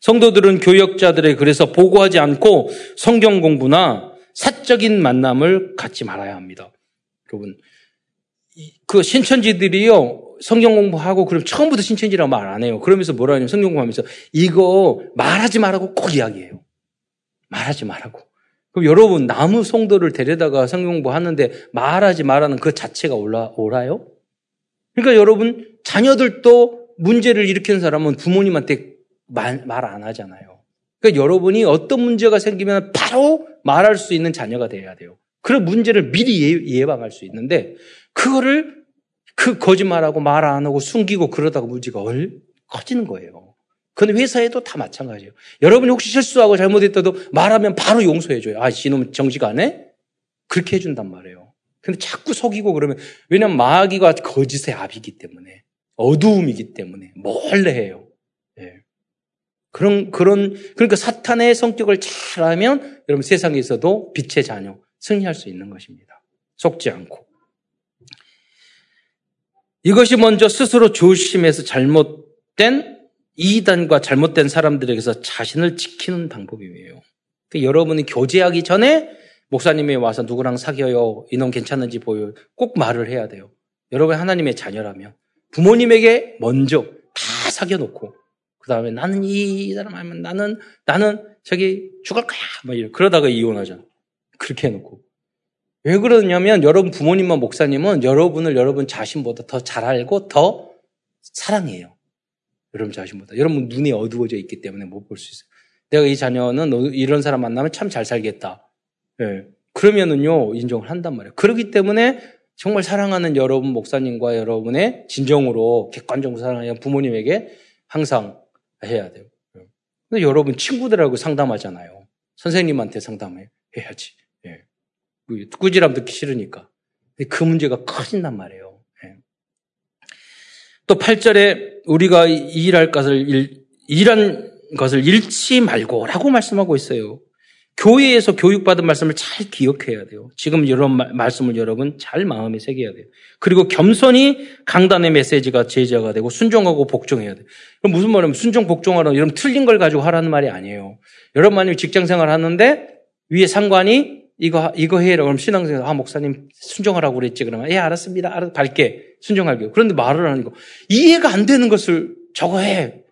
성도들은 교역자들의 그래서 보고하지 않고 성경 공부나 사적인 만남을 갖지 말아야 합니다. 여러분, 그 신천지들이요, 성경 공부하고 그럼 처음부터 신천지라고 말 안 해요. 그러면서 뭐라 하냐면 성경 공부하면서 이거 말하지 말라고 꼭 이야기해요. 말하지 말라고. 그럼 여러분 나무 성도를 데려다가 성경 공부하는데 말하지 말라는 그 자체가 올라 오라요? 그러니까 여러분 자녀들도 문제를 일으키는 사람은 부모님한테 말 안 하잖아요. 그러니까 여러분이 어떤 문제가 생기면 바로 말할 수 있는 자녀가 돼야 돼요. 그런 문제를 미리 예방할 수 있는데 그거를 그 거짓말하고 말 안 하고 숨기고 그러다가 문제가 얼 커지는 거예요. 그건 회사에도 다 마찬가지예요. 여러분이 혹시 실수하고 잘못했다도 말하면 바로 용서해줘요. 아, 이놈 정직 안 해? 그렇게 해준단 말이에요. 근데 자꾸 속이고 그러면, 왜냐면 마귀가 거짓의 압이기 때문에, 어두움이기 때문에, 몰래 해요. 예. 그런, 그런, 그러니까 사탄의 성격을 잘 알면 여러분 세상에서도 빛의 자녀, 승리할 수 있는 것입니다. 속지 않고. 이것이 먼저 스스로 조심해서 잘못된 이단과 잘못된 사람들에게서 자신을 지키는 방법이에요. 그러니까 여러분이 교제하기 전에 목사님이 와서 누구랑 사귀어요? 이놈 괜찮은지 보여요? 꼭 말을 해야 돼요. 여러분 하나님의 자녀라면 부모님에게 먼저 다 사귀어놓고 그 다음에 나는 이 사람 하면 나는 나는 저기 죽을 거야. 막 이러. 그러다가 이혼하잖아. 그렇게 해놓고 왜 그러냐면 여러분 부모님과 목사님은 여러분을 여러분 자신보다 더 잘 알고 더 사랑해요. 여러분 자신보다. 여러분 눈이 어두워져 있기 때문에 못 볼 수 있어요. 내가 이 자녀는 이런 사람 만나면 참 잘 살겠다. 예. 그러면은요, 인정을 한단 말이에요. 그렇기 때문에 정말 사랑하는 여러분 목사님과 여러분의 진정으로 객관적으로 사랑하는 부모님에게 항상 해야 돼요. 예. 근데 여러분 친구들하고 상담하잖아요. 선생님한테 상담해야지. 예. 꾸지람 듣기 싫으니까. 그 문제가 커진단 말이에요. 예. 또 8절에 우리가 일할 것을 일, 일한 것을 잃지 말고라고 말씀하고 있어요. 교회에서 교육받은 말씀을 잘 기억해야 돼요. 지금 이런 말씀을 여러분 잘 마음에 새겨야 돼요. 그리고 겸손히 강단의 메시지가 제자가 되고 순종하고 복종해야 돼요. 그럼 무슨 말이냐면 순종 복종하라 여러분 틀린 걸 가지고 하라는 말이 아니에요. 여러분 만약 직장 생활 하는데 위에 상관이 이거, 이거 해라. 그럼 신앙생활, 아, 목사님, 순종하라고 그랬지. 그러면, 예, 알았습니다. 알았, 밝게, 순종할게요. 그런데 말을 하는 거. 이해가 안 되는 것을 저거 해.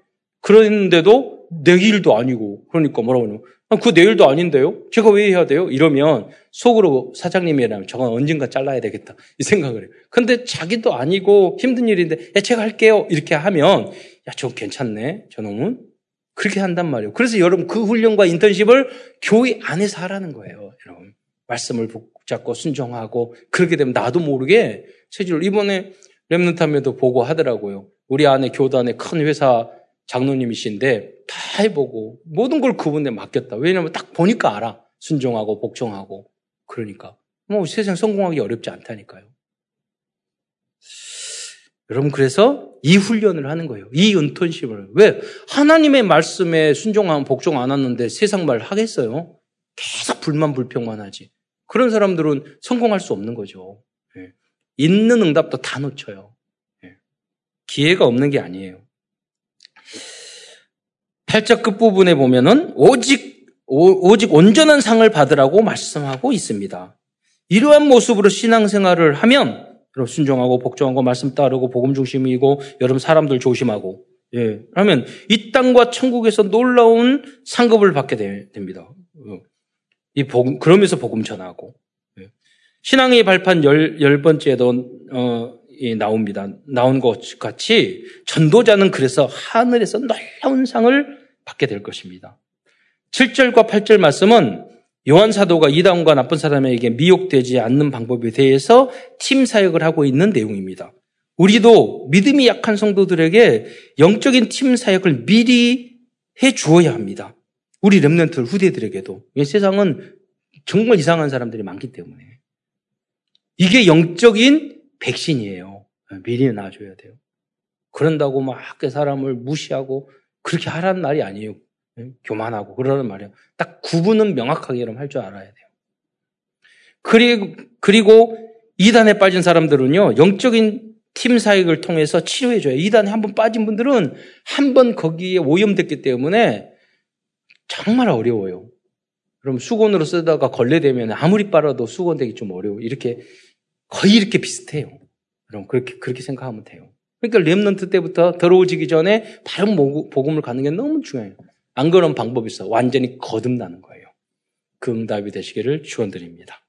그런데도 내 일도 아니고. 그러니까 뭐라고 하냐면, 아, 그내 일도 아닌데요? 제가 왜 해야 돼요? 이러면 속으로 사장님이라면 저건 언젠가 잘라야 되겠다. 이 생각을 해요. 근데 자기도 아니고 힘든 일인데, 야, 제가 할게요. 이렇게 하면, 야, 저 괜찮네. 저놈은. 그렇게 한단 말이에요. 그래서 여러분 그 훈련과 인턴십을 교회 안에서 하라는 거예요. 여러분. 말씀을 붙잡고 순종하고 그렇게 되면 나도 모르게 체질을 이번에 렘넌트함에도 보고 하더라고요. 우리 안에 교단의 큰 회사 장로님이신데 다 해보고 모든 걸 그분에 맡겼다. 왜냐하면 딱 보니까 알아. 순종하고 복종하고 그러니까 뭐 세상 성공하기 어렵지 않다니까요. 여러분 그래서 이 훈련을 하는 거예요. 이 은턴십을 왜 하나님의 말씀에 순종하면 복종 안 하는데 세상 말 하겠어요? 계속 불만 불평만 하지. 그런 사람들은 성공할 수 없는 거죠. 예. 있는 응답도 다 놓쳐요. 예. 기회가 없는 게 아니에요. 8절 끝부분에 보면은 오직 오, 직 온전한 상을 받으라고 말씀하고 있습니다. 이러한 모습으로 신앙생활을 하면 여러분 순종하고 복종하고 말씀 따르고 복음 중심이고 여러분 사람들 조심하고 예. 그러면 이 땅과 천국에서 놀라운 상급을 받게 됩니다. 어. 이 복음, 그러면서 복음 전하고. 예. 신앙의 발판 열, 열 번째도, 어, 나옵니다. 나온 것 같이 전도자는 그래서 하늘에서 놀라운 상을 받게 될 것입니다. 7절과 8절 말씀은 요한 사도가 이단과 나쁜 사람에게 미혹되지 않는 방법에 대해서 팀 사역을 하고 있는 내용입니다. 우리도 믿음이 약한 성도들에게 영적인 팀 사역을 미리 해 주어야 합니다. 우리 랩런트 후대들에게도. 세상은 정말 이상한 사람들이 많기 때문에. 이게 영적인 백신이에요. 미리 놔줘야 돼요. 그런다고 막 사람을 무시하고 그렇게 하라는 말이 아니에요. 교만하고 그러는 말이에요. 딱 구분은 명확하게 할줄 알아야 돼요. 그리고, 그리고 이단에 빠진 사람들은요, 영적인 팀 사역을 통해서 치료해줘요. 이단에 한번 빠진 분들은 한 번 거기에 오염됐기 때문에 정말 어려워요. 그럼 수건으로 쓰다가 걸레되면 아무리 빨아도 수건 되기 좀 어려워. 이렇게 거의 이렇게 비슷해요. 그럼 그렇게 그렇게 생각하면 돼요. 그러니까 렘넌트 때부터 더러워지기 전에 바른 복음을 가는 게 너무 중요해요. 안 그런 방법이 있어. 완전히 거듭나는 거예요. 그 응답이 되시기를 축원드립니다.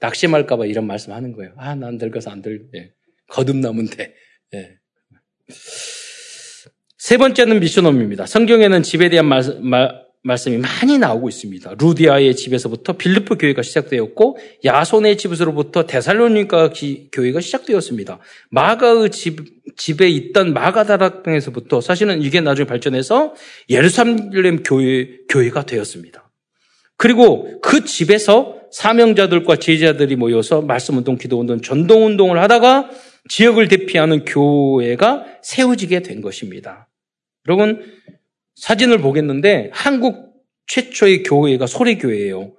낙심할까봐 이런 말씀 하는 거예요. 아, 난 늙어서 안 들. 예. 거듭나면 돼. 예. 세 번째는 미션홈입니다. 성경에는 집에 대한 말, 말, 말씀이 많이 나오고 있습니다. 루디아의 집에서부터 빌리프 교회가 시작되었고 야손의 집에서부터 데살로니가 교회가 시작되었습니다. 마가의 집, 집에 있던 마가 다락방에서부터 사실은 이게 나중에 발전해서 예루살렘 교회, 교회가 되었습니다. 그리고 그 집에서 사명자들과 제자들이 모여서 말씀 운동, 기도 운동, 전동 운동을 하다가 지역을 대피하는 교회가 세워지게 된 것입니다. 여러분, 사진을 보겠는데 한국 최초의 교회가 소래교회예요.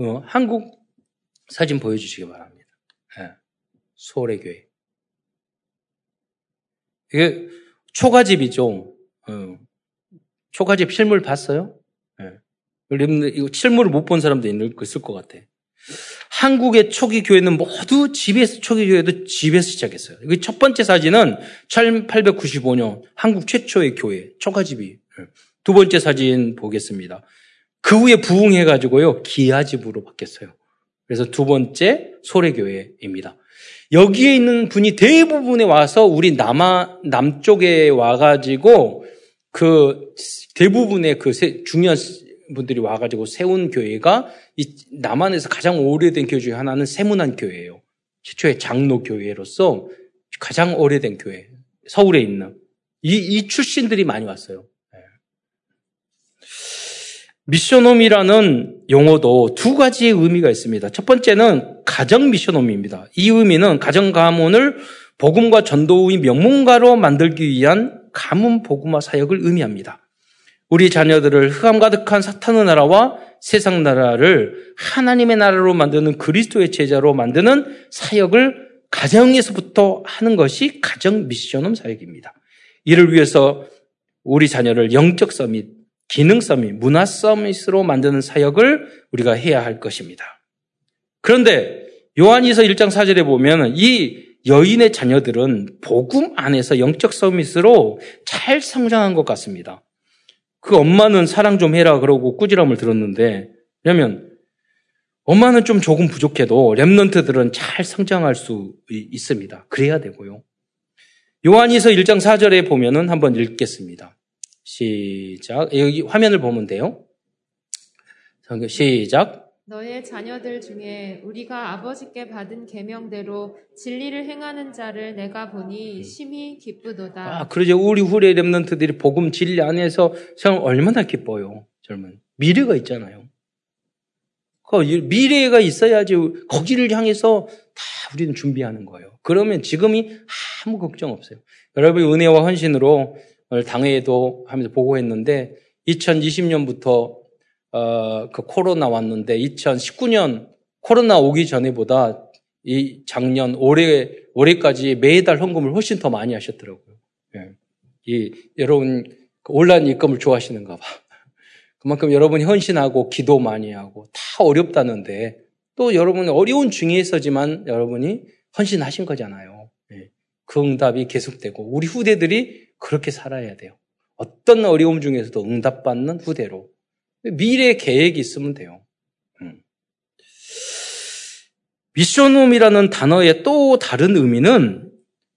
어, 한국 사진 보여주시기 바랍니다. 네. 소래교회. 이게 초가집이죠. 어. 초가집 실물 봤어요? 네. 이거 실물을 못 본 사람도 있을 것 같아. 한국의 초기 교회는 모두 집에서 초기 교회도 집에서 시작했어요. 첫 번째 사진은 1895년 한국 최초의 교회 초가집이 두 번째 사진 보겠습니다. 그 후에 부흥해가지고요, 기아집으로 바뀌었어요. 그래서 두 번째 소래교회입니다. 여기에 있는 분이 대부분에 와서 우리 남아, 남쪽에 와가지고 그 대부분의 그 중요한 분들이 와가지고 세운 교회가 이 남한에서 가장 오래된 교회 중에 하나는 세문안 교회예요. 최초의 장로 교회로서 가장 오래된 교회. 서울에 있는. 이, 이 출신들이 많이 왔어요. 미션홈이라는 용어도 두 가지의 의미가 있습니다. 첫 번째는 가정 미션홈입니다. 이 의미는 가정 가문을 복음과 전도의 명문가로 만들기 위한 가문 복음화 사역을 의미합니다. 우리 자녀들을 흑암 가득한 사탄의 나라와 세상 나라를 하나님의 나라로 만드는 그리스도의 제자로 만드는 사역을 가정에서부터 하는 것이 가정 미션홈 사역입니다. 이를 위해서 우리 자녀를 영적 서밋, 기능 서밋, 문화 서밋으로 만드는 사역을 우리가 해야 할 것입니다. 그런데 요한이서 1장 4절에 보면 이 여인의 자녀들은 복음 안에서 영적 서밋으로 잘 성장한 것 같습니다. 그 엄마는 사랑 좀 해라 그러고 꾸지람을 들었는데 왜냐면 엄마는 좀 조금 부족해도 랩런트들은 잘 성장할 수 있습니다. 그래야 되고요. 요한이서 1장 4절에 보면은 한번 읽겠습니다. 시작. 여기 화면을 보면 돼요. 시작. 너의 자녀들 중에 우리가 아버지께 받은 계명대로 진리를 행하는 자를 내가 보니 심히 기쁘도다. 아, 그러죠. 우리 후레 렘넌트들이 복음 진리 안에서 참 얼마나 기뻐요. 젊은 미래가 있잖아요. 그 미래가 있어야지 거기를 향해서 다 우리는 준비하는 거예요. 그러면 지금이 아무 걱정 없어요. 여러분 은혜와 헌신으로 당회에도 하면서 보고했는데 2020년부터 어, 그 코로나 왔는데 2019년 코로나 오기 전에보다 이 작년 올해 올해까지 매달 헌금을 훨씬 더 많이 하셨더라고요. 예. 이 여러분 그 온라인 입금을 좋아하시는가 봐. 그만큼 여러분이 헌신하고 기도 많이 하고 다 어렵다는데 또 여러분이 어려운 중에서지만 여러분이 헌신하신 거잖아요. 예. 그 응답이 계속되고 우리 후대들이 그렇게 살아야 돼요. 어떤 어려움 중에서도 응답받는 후대로. 미래 계획이 있으면 돼요. 음. 미션홈이라는 단어의 또 다른 의미는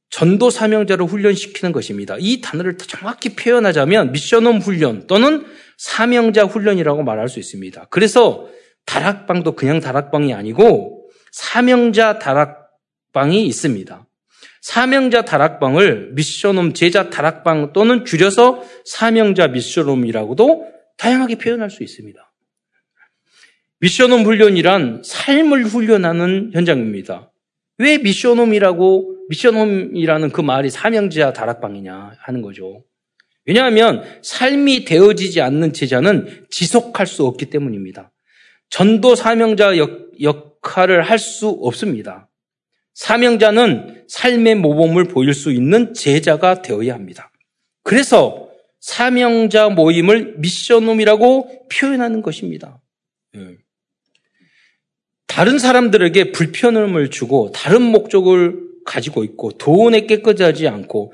전도 사명자를 훈련시키는 것입니다. 이 단어를 정확히 표현하자면 미션홈 훈련 또는 사명자 훈련이라고 말할 수 있습니다. 그래서 다락방도 그냥 다락방이 아니고 사명자 다락방이 있습니다. 사명자 다락방을 미션홈 제자 다락방 또는 줄여서 사명자 미션홈이라고도 다양하게 표현할 수 있습니다. 미션홈 훈련이란 삶을 훈련하는 현장입니다. 왜 미션홈이라고 미션홈이라는 그 말이 사명자 다락방이냐 하는 거죠. 왜냐하면 삶이 되어지지 않는 제자는 지속할 수 없기 때문입니다. 전도 사명자 역, 역할을 할 수 없습니다. 사명자는 삶의 모범을 보일 수 있는 제자가 되어야 합니다. 그래서 사명자 모임을 미션홈이라고 표현하는 것입니다. 예. 다른 사람들에게 불편함을 주고 다른 목적을 가지고 있고 돈에 깨끗하지 않고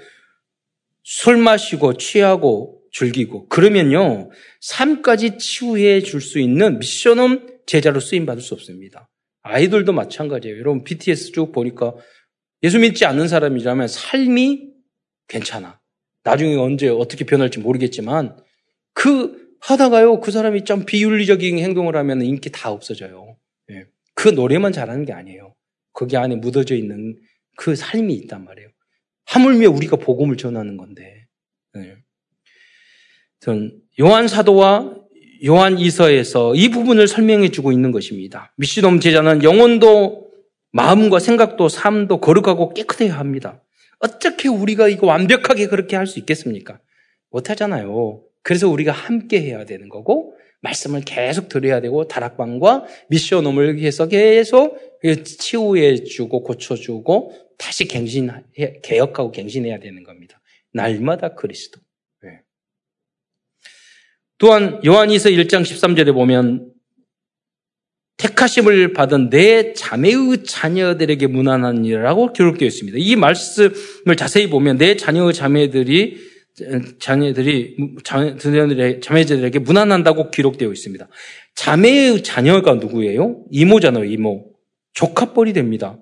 술 마시고 취하고 즐기고 그러면요 삶까지 치유해 줄 수 있는 미션홈 제자로 쓰임 받을 수 없습니다. 아이들도 마찬가지예요. 여러분 BTS 쭉 보니까 예수 믿지 않는 사람이라면 삶이 괜찮아. 나중에 언제 어떻게 변할지 모르겠지만 그 하다가요 그 사람이 좀 비윤리적인 행동을 하면 인기 다 없어져요. 예. 그 노래만 잘하는 게 아니에요. 거기 안에 묻어져 있는 그 삶이 있단 말이에요. 하물며 우리가 복음을 전하는 건데. 네. 전 요한 사도와 요한 이서에서 이 부분을 설명해 주고 있는 것입니다. 미시돔 제자는 영혼도 마음과 생각도 삶도 거룩하고 깨끗해야 합니다. 어떻게 우리가 이거 완벽하게 그렇게 할 수 있겠습니까? 못하잖아요. 그래서 우리가 함께 해야 되는 거고, 말씀을 계속 들어야 되고, 다락방과 미션홈을 해서 계속 치유해 주고, 고쳐 주고, 다시 갱신, 개혁하고 갱신해야 되는 겁니다. 날마다 그리스도. 네. 또한 요한이서 1장 13절에 보면 택하심을 받은 내 자매의 자녀들에게 무난한 일이라고 기록되어 있습니다. 이 말씀을 자세히 보면 내 자녀의 자매들이 자녀들이 자매들에게 무난한다고 기록되어 있습니다. 자매의 자녀가 누구예요? 이모잖아요, 이모. 조카뻘이 됩니다.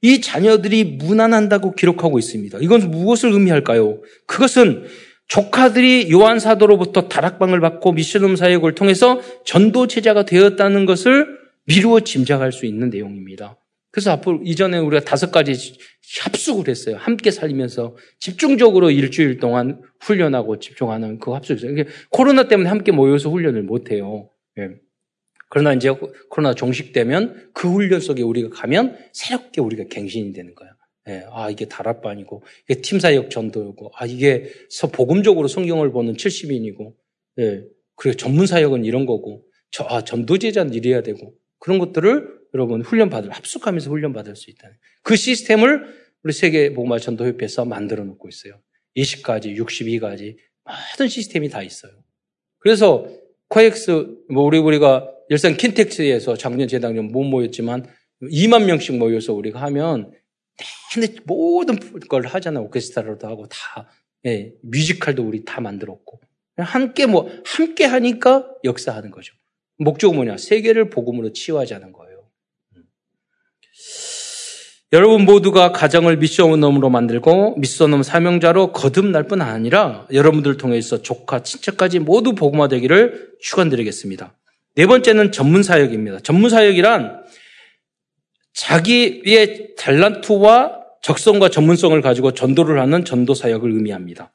이 자녀들이 무난한다고 기록하고 있습니다. 이건 무엇을 의미할까요? 그것은 조카들이 요한 사도로부터 다락방을 받고 미션홈 사역을 통해서 전도 제자가 되었다는 것을 미루어 짐작할 수 있는 내용입니다. 그래서 앞으로 이전에 우리가 다섯 가지 합숙을 했어요. 함께 살면서 집중적으로 일주일 동안 훈련하고 집중하는 그 합숙이죠. 코로나 때문에 함께 모여서 훈련을 못 해요. 예. 그러나 이제 코로나 종식되면 그 훈련 속에 우리가 가면 새롭게 우리가 갱신이 되는 거예요. 예, 아, 이게 다락반이고, 이게 팀사역 전도고, 아, 이게 복음적으로 성경을 보는 70인이고, 예, 그리고 전문사역은 이런 거고, 저, 아, 전도제자는 이래야 되고, 그런 것들을 여러분 훈련받을, 합숙하면서 훈련받을 수 있다는. 그 시스템을 우리 세계복음화 전도협회에서 만들어 놓고 있어요. 20가지, 62가지, 모든 시스템이 다 있어요. 그래서 코엑스, 뭐 우리, 우리가 열산 킨텍스에서 작년, 재작년 못 모였지만 2만 명씩 모여서 우리가 하면 근데 모든 걸 하잖아요. 오케스트라로도 하고 다 예, 뮤지컬도 우리 다 만들었고 함께 뭐 함께 하니까 역사하는 거죠. 목적은 뭐냐? 세계를 복음으로 치유하자는 거예요. 음. 여러분 모두가 가정을 미션홈으로 만들고 미션홈 사명자로 거듭날 뿐 아니라 여러분들 통해서 조카, 친척까지 모두 복음화되기를 축원드리겠습니다. 네 번째는 전문 사역입니다. 전문 사역이란 자기의 탤런트와 적성과 전문성을 가지고 전도를 하는 전도 사역을 의미합니다.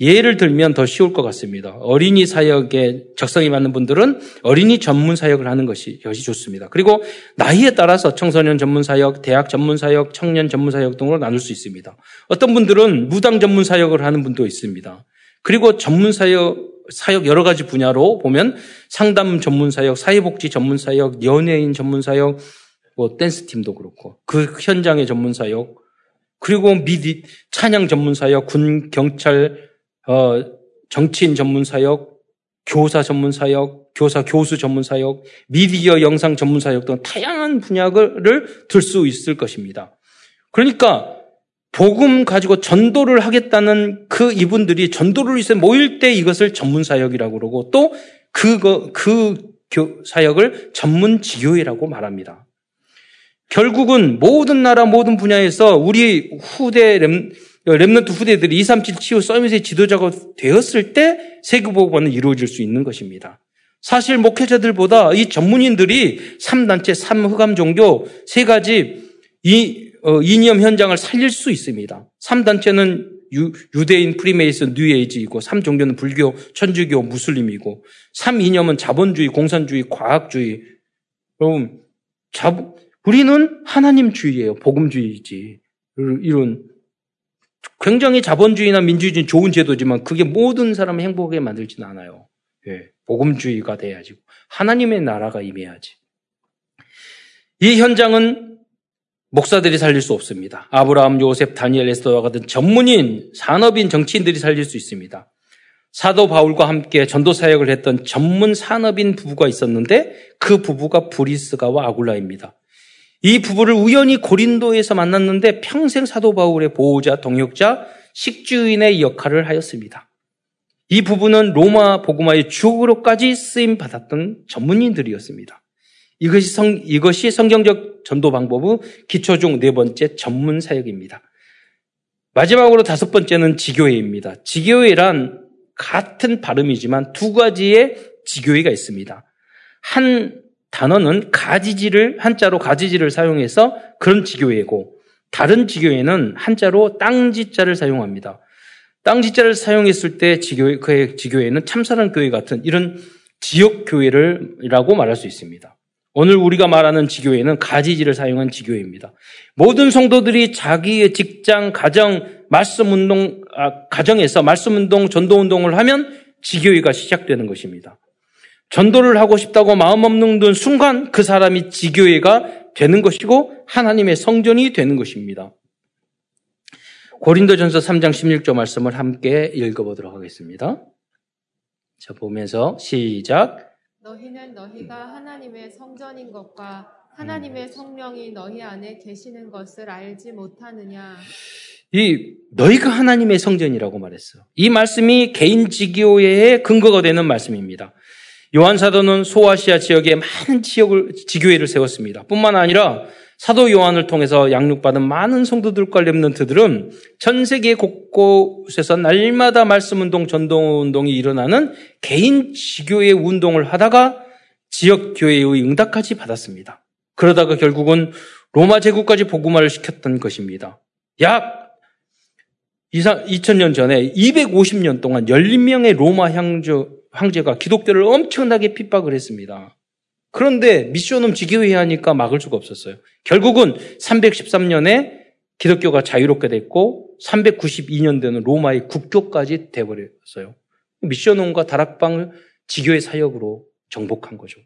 예를 들면 더 쉬울 것 같습니다. 어린이 사역에 적성이 맞는 분들은 어린이 전문 사역을 하는 것이, 것이 좋습니다. 그리고 나이에 따라서 청소년 전문 사역, 대학 전문 사역, 청년 전문 사역 등으로 나눌 수 있습니다. 어떤 분들은 무당 전문 사역을 하는 분도 있습니다. 그리고 전문 사역, 사역 여러 가지 분야로 보면 상담 전문 사역, 사회복지 전문 사역, 연예인 전문 사역, 뭐 댄스 팀도 그렇고 그 현장의 전문 사역, 그리고 미디 찬양 전문 사역, 군 경찰 어, 정치인 전문 사역, 교사 전문 사역, 교사 교수 전문 사역, 미디어 영상 전문 사역 등 다양한 분야를 들 수 있을 것입니다. 그러니까 복음 가지고 전도를 하겠다는 그 이분들이 전도를 위해서 모일 때 이것을 전문 사역이라고 그러고 또 그거 그 사역을 전문 지교회라고 말합니다. 결국은 모든 나라 모든 분야에서 우리 후대 렘, 렘넌트 후대들이 237 치유 서밋의 지도자가 되었을 때 세계보고는 이루어질 수 있는 것입니다. 사실 목회자들보다 이 전문인들이 3단체, 3흑암 종교 세 가지 이 어, 이념 현장을 살릴 수 있습니다. 3단체는 유, 대인 프리메이슨, 뉴에이지이고 3종교는 불교, 천주교, 무슬림이고 3이념은 자본주의, 공산주의, 과학주의, 여러분, 자, 우리는 하나님주의예요. 복음주의지. 이런 굉장히 자본주의나 민주주의 좋은 제도지만 그게 모든 사람을 행복하게 만들지는 않아요. 예, 복음주의가 돼야지. 하나님의 나라가 임해야지. 이 현장은 목사들이 살릴 수 없습니다. 아브라함, 요셉, 다니엘, 에스더와 같은 전문인, 산업인, 정치인들이 살릴 수 있습니다. 사도 바울과 함께 전도 사역을 했던 전문 산업인 부부가 있었는데 그 부부가 브리스가와 아굴라입니다. 이 부부를 우연히 고린도에서 만났는데 평생 사도 바울의 보호자, 동역자, 식주인의 역할을 하였습니다. 이 부부는 로마 복음화의 주역으로까지 쓰임 받았던 전문인들이었습니다. 이것이 성, 이것이 성경적 전도 방법의 기초 중 네 번째 전문 사역입니다. 마지막으로 다섯 번째는 지교회입니다. 지교회란 같은 발음이지만 두 가지의 지교회가 있습니다. 한 단어는 가지지를 한자로 가지지를 사용해서 그런 지교회고 다른 지교회는 한자로 땅지자를 사용합니다. 땅지자를 사용했을 때 지교회, 그 지교회는 참사랑 교회 같은 이런 지역 교회를라고 말할 수 있습니다. 오늘 우리가 말하는 지교회는 가지지를 사용한 지교회입니다. 모든 성도들이 자기의 직장, 가정, 말씀 운동, 아, 가정에서 말씀 운동, 전도 운동을 하면 지교회가 시작되는 것입니다. 전도를 하고 싶다고 마음 없는 순간 그 사람이 지교회가 되는 것이고 하나님의 성전이 되는 것입니다. 고린도전서 3장 16절 말씀을 함께 읽어보도록 하겠습니다. 자, 보면서 시작. 너희는 너희가 하나님의 성전인 것과 하나님의 성령이 너희 안에 계시는 것을 알지 못하느냐. 이 너희가 하나님의 성전이라고 말했어. 이 말씀이 개인 지교회의 근거가 되는 말씀입니다. 요한 사도는 소아시아 지역에 많은 지역을 지교회를 세웠습니다. 뿐만 아니라 사도 요한을 통해서 양육받은 많은 성도들과 렘넌트들은 전 세계 곳곳에서 날마다 말씀 운동, 전동 운동이 일어나는 개인 지교회 운동을 하다가 지역 교회의 응답까지 받았습니다. 그러다가 결국은 로마 제국까지 복음화를 시켰던 것입니다. 약 2000년 전에 250년 동안 열린 명의 로마 향제, 황제가 기독교를 엄청나게 핍박을 했습니다. 그런데 미션홈 지교회 하니까 막을 수가 없었어요. 결국은 313년에 기독교가 자유롭게 됐고 392년대는 로마의 국교까지 돼버렸어요. 미션홈과 다락방 지교회 사역으로 정복한 거죠.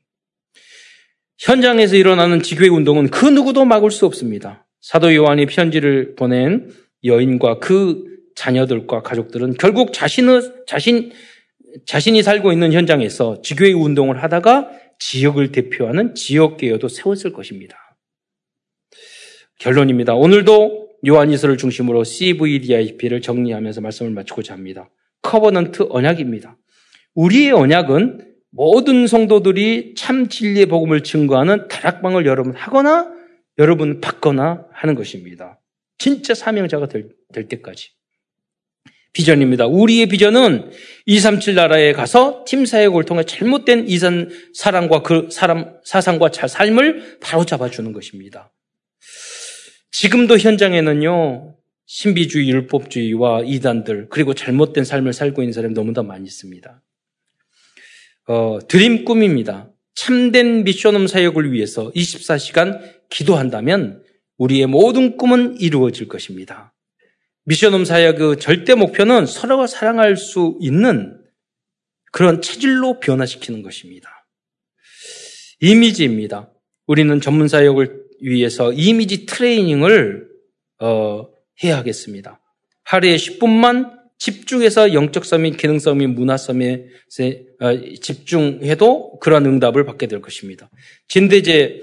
현장에서 일어나는 지교회 운동은 그 누구도 막을 수 없습니다. 사도 요한이 편지를 보낸 여인과 그 자녀들과 가족들은 결국 자신의 자신 자신이 살고 있는 현장에서 지교회 운동을 하다가 지역을 대표하는 지역 교회도 세웠을 것입니다. 결론입니다. 오늘도 요한이서를 중심으로 CVDIP를 정리하면서 말씀을 마치고자 합니다. Covenant 언약입니다. 우리의 언약은 모든 성도들이 참 진리의 복음을 증거하는 다락방을 여러분 하거나 여러분 받거나 하는 것입니다. 진짜 사명자가 될, 될 때까지. 비전입니다. 우리의 비전은 237 나라에 가서 팀 사역을 통해 잘못된 이산 사랑과 그 사람 사상과 삶을 바로 잡아 주는 것입니다. 지금도 현장에는요 신비주의, 율법주의와 이단들 그리고 잘못된 삶을 살고 있는 사람이 너무나 많이 있습니다. 어, 드림 꿈입니다. 참된 미션홈 사역을 위해서 24시간 기도한다면 우리의 모든 꿈은 이루어질 것입니다. 미션홈 사역의 그 절대 목표는 서로가 사랑할 수 있는 그런 체질로 변화시키는 것입니다. 이미지입니다. 우리는 전문 사역을 위해서 이미지 트레이닝을 어, 해야 하겠습니다. 하루에 10분만 집중해서 영적성 및 기능성 및 문화성에 어, 집중해도 그런 응답을 받게 될 것입니다. 진대제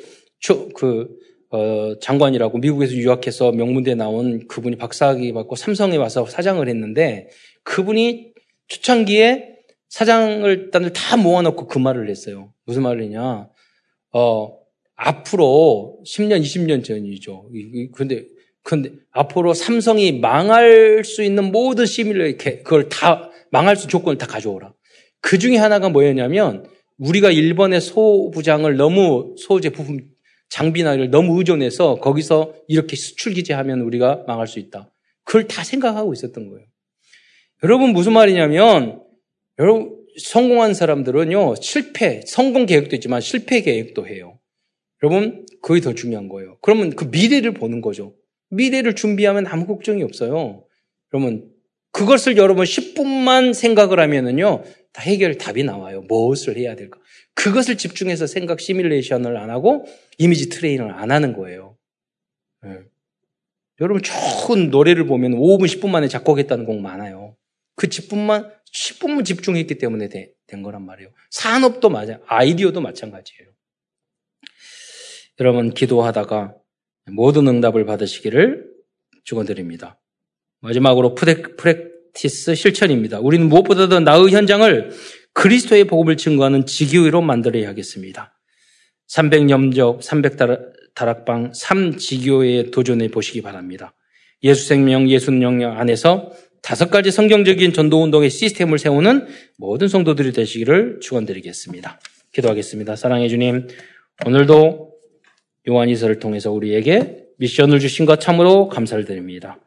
그 어, 장관이라고 미국에서 유학해서 명문대 나온 그분이 박사학위 받고 삼성에 와서 사장을 했는데 그분이 초창기에 사장을 단을 다 모아놓고 그 말을 했어요. 무슨 말이냐? 어, 앞으로 10년, 20년 전이죠. 근데, 근데 앞으로 삼성이 망할 수 있는 모든 시뮬레 그걸 다 망할 수 조건을 다 가져오라. 그 중에 하나가 뭐였냐면 우리가 일본의 소부장을 너무 소제품 장비나 이를 너무 의존해서 거기서 이렇게 수출 기제하면 우리가 망할 수 있다. 그걸 다 생각하고 있었던 거예요. 여러분 무슨 말이냐면 여러분 성공한 사람들은요 실패 성공 계획도 있지만 실패 계획도 해요. 여러분, 그게 더 중요한 거예요. 그러면 그 미래를 보는 거죠. 미래를 준비하면 아무 걱정이 없어요. 그러면 그것을 여러분 10분만 생각을 하면은요, 다 해결 답이 나와요. 무엇을 해야 될까? 그것을 집중해서 생각 시뮬레이션을 안 하고 이미지 트레이닝을 안 하는 거예요. 네. 여러분 좋은 노래를 보면 5분, 10분 만에 작곡했다는 곡 많아요. 그 10분만, 10분만 집중했기 때문에 되, 된 거란 말이에요. 산업도 맞아요. 아이디어도 마찬가지예요. 여러분 기도하다가 모든 응답을 받으시기를 축원드립니다. 마지막으로 프렉, 프랙 티스 실천입니다. 우리는 무엇보다도 나의 현장을 그리스도의 복음을 증거하는 지교회로 만들어야 하겠습니다. 300염적, 300다락방 3지교회에 도전해 보시기 바랍니다. 예수생명, 예수능력 안에서 다섯 가지 성경적인 전도운동의 시스템을 세우는 모든 성도들이 되시기를 축원드리겠습니다. 기도하겠습니다. 사랑해 주님, 오늘도 요한이서를 통해서 우리에게 미션을 주신 것 참으로 감사를 드립니다.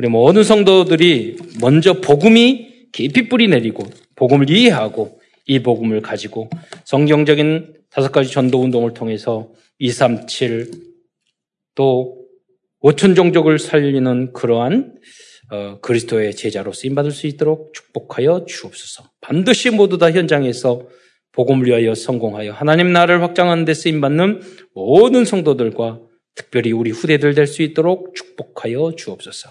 우리 모든 성도들이 먼저 복음이 깊이 뿌리 내리고 복음을 이해하고 이 복음을 가지고 성경적인 다섯 가지 전도 운동을 통해서 237 또 5천 종족을 살리는 그러한 어, 그리스도의 제자로 쓰임 받을 수 있도록 축복하여 주옵소서. 반드시 모두 다 현장에서 복음을 위하여 성공하여 하나님 나라를 확장하는 데 쓰임 받는 모든 성도들과 특별히 우리 후대들 될 수 있도록 축복하여 주옵소서.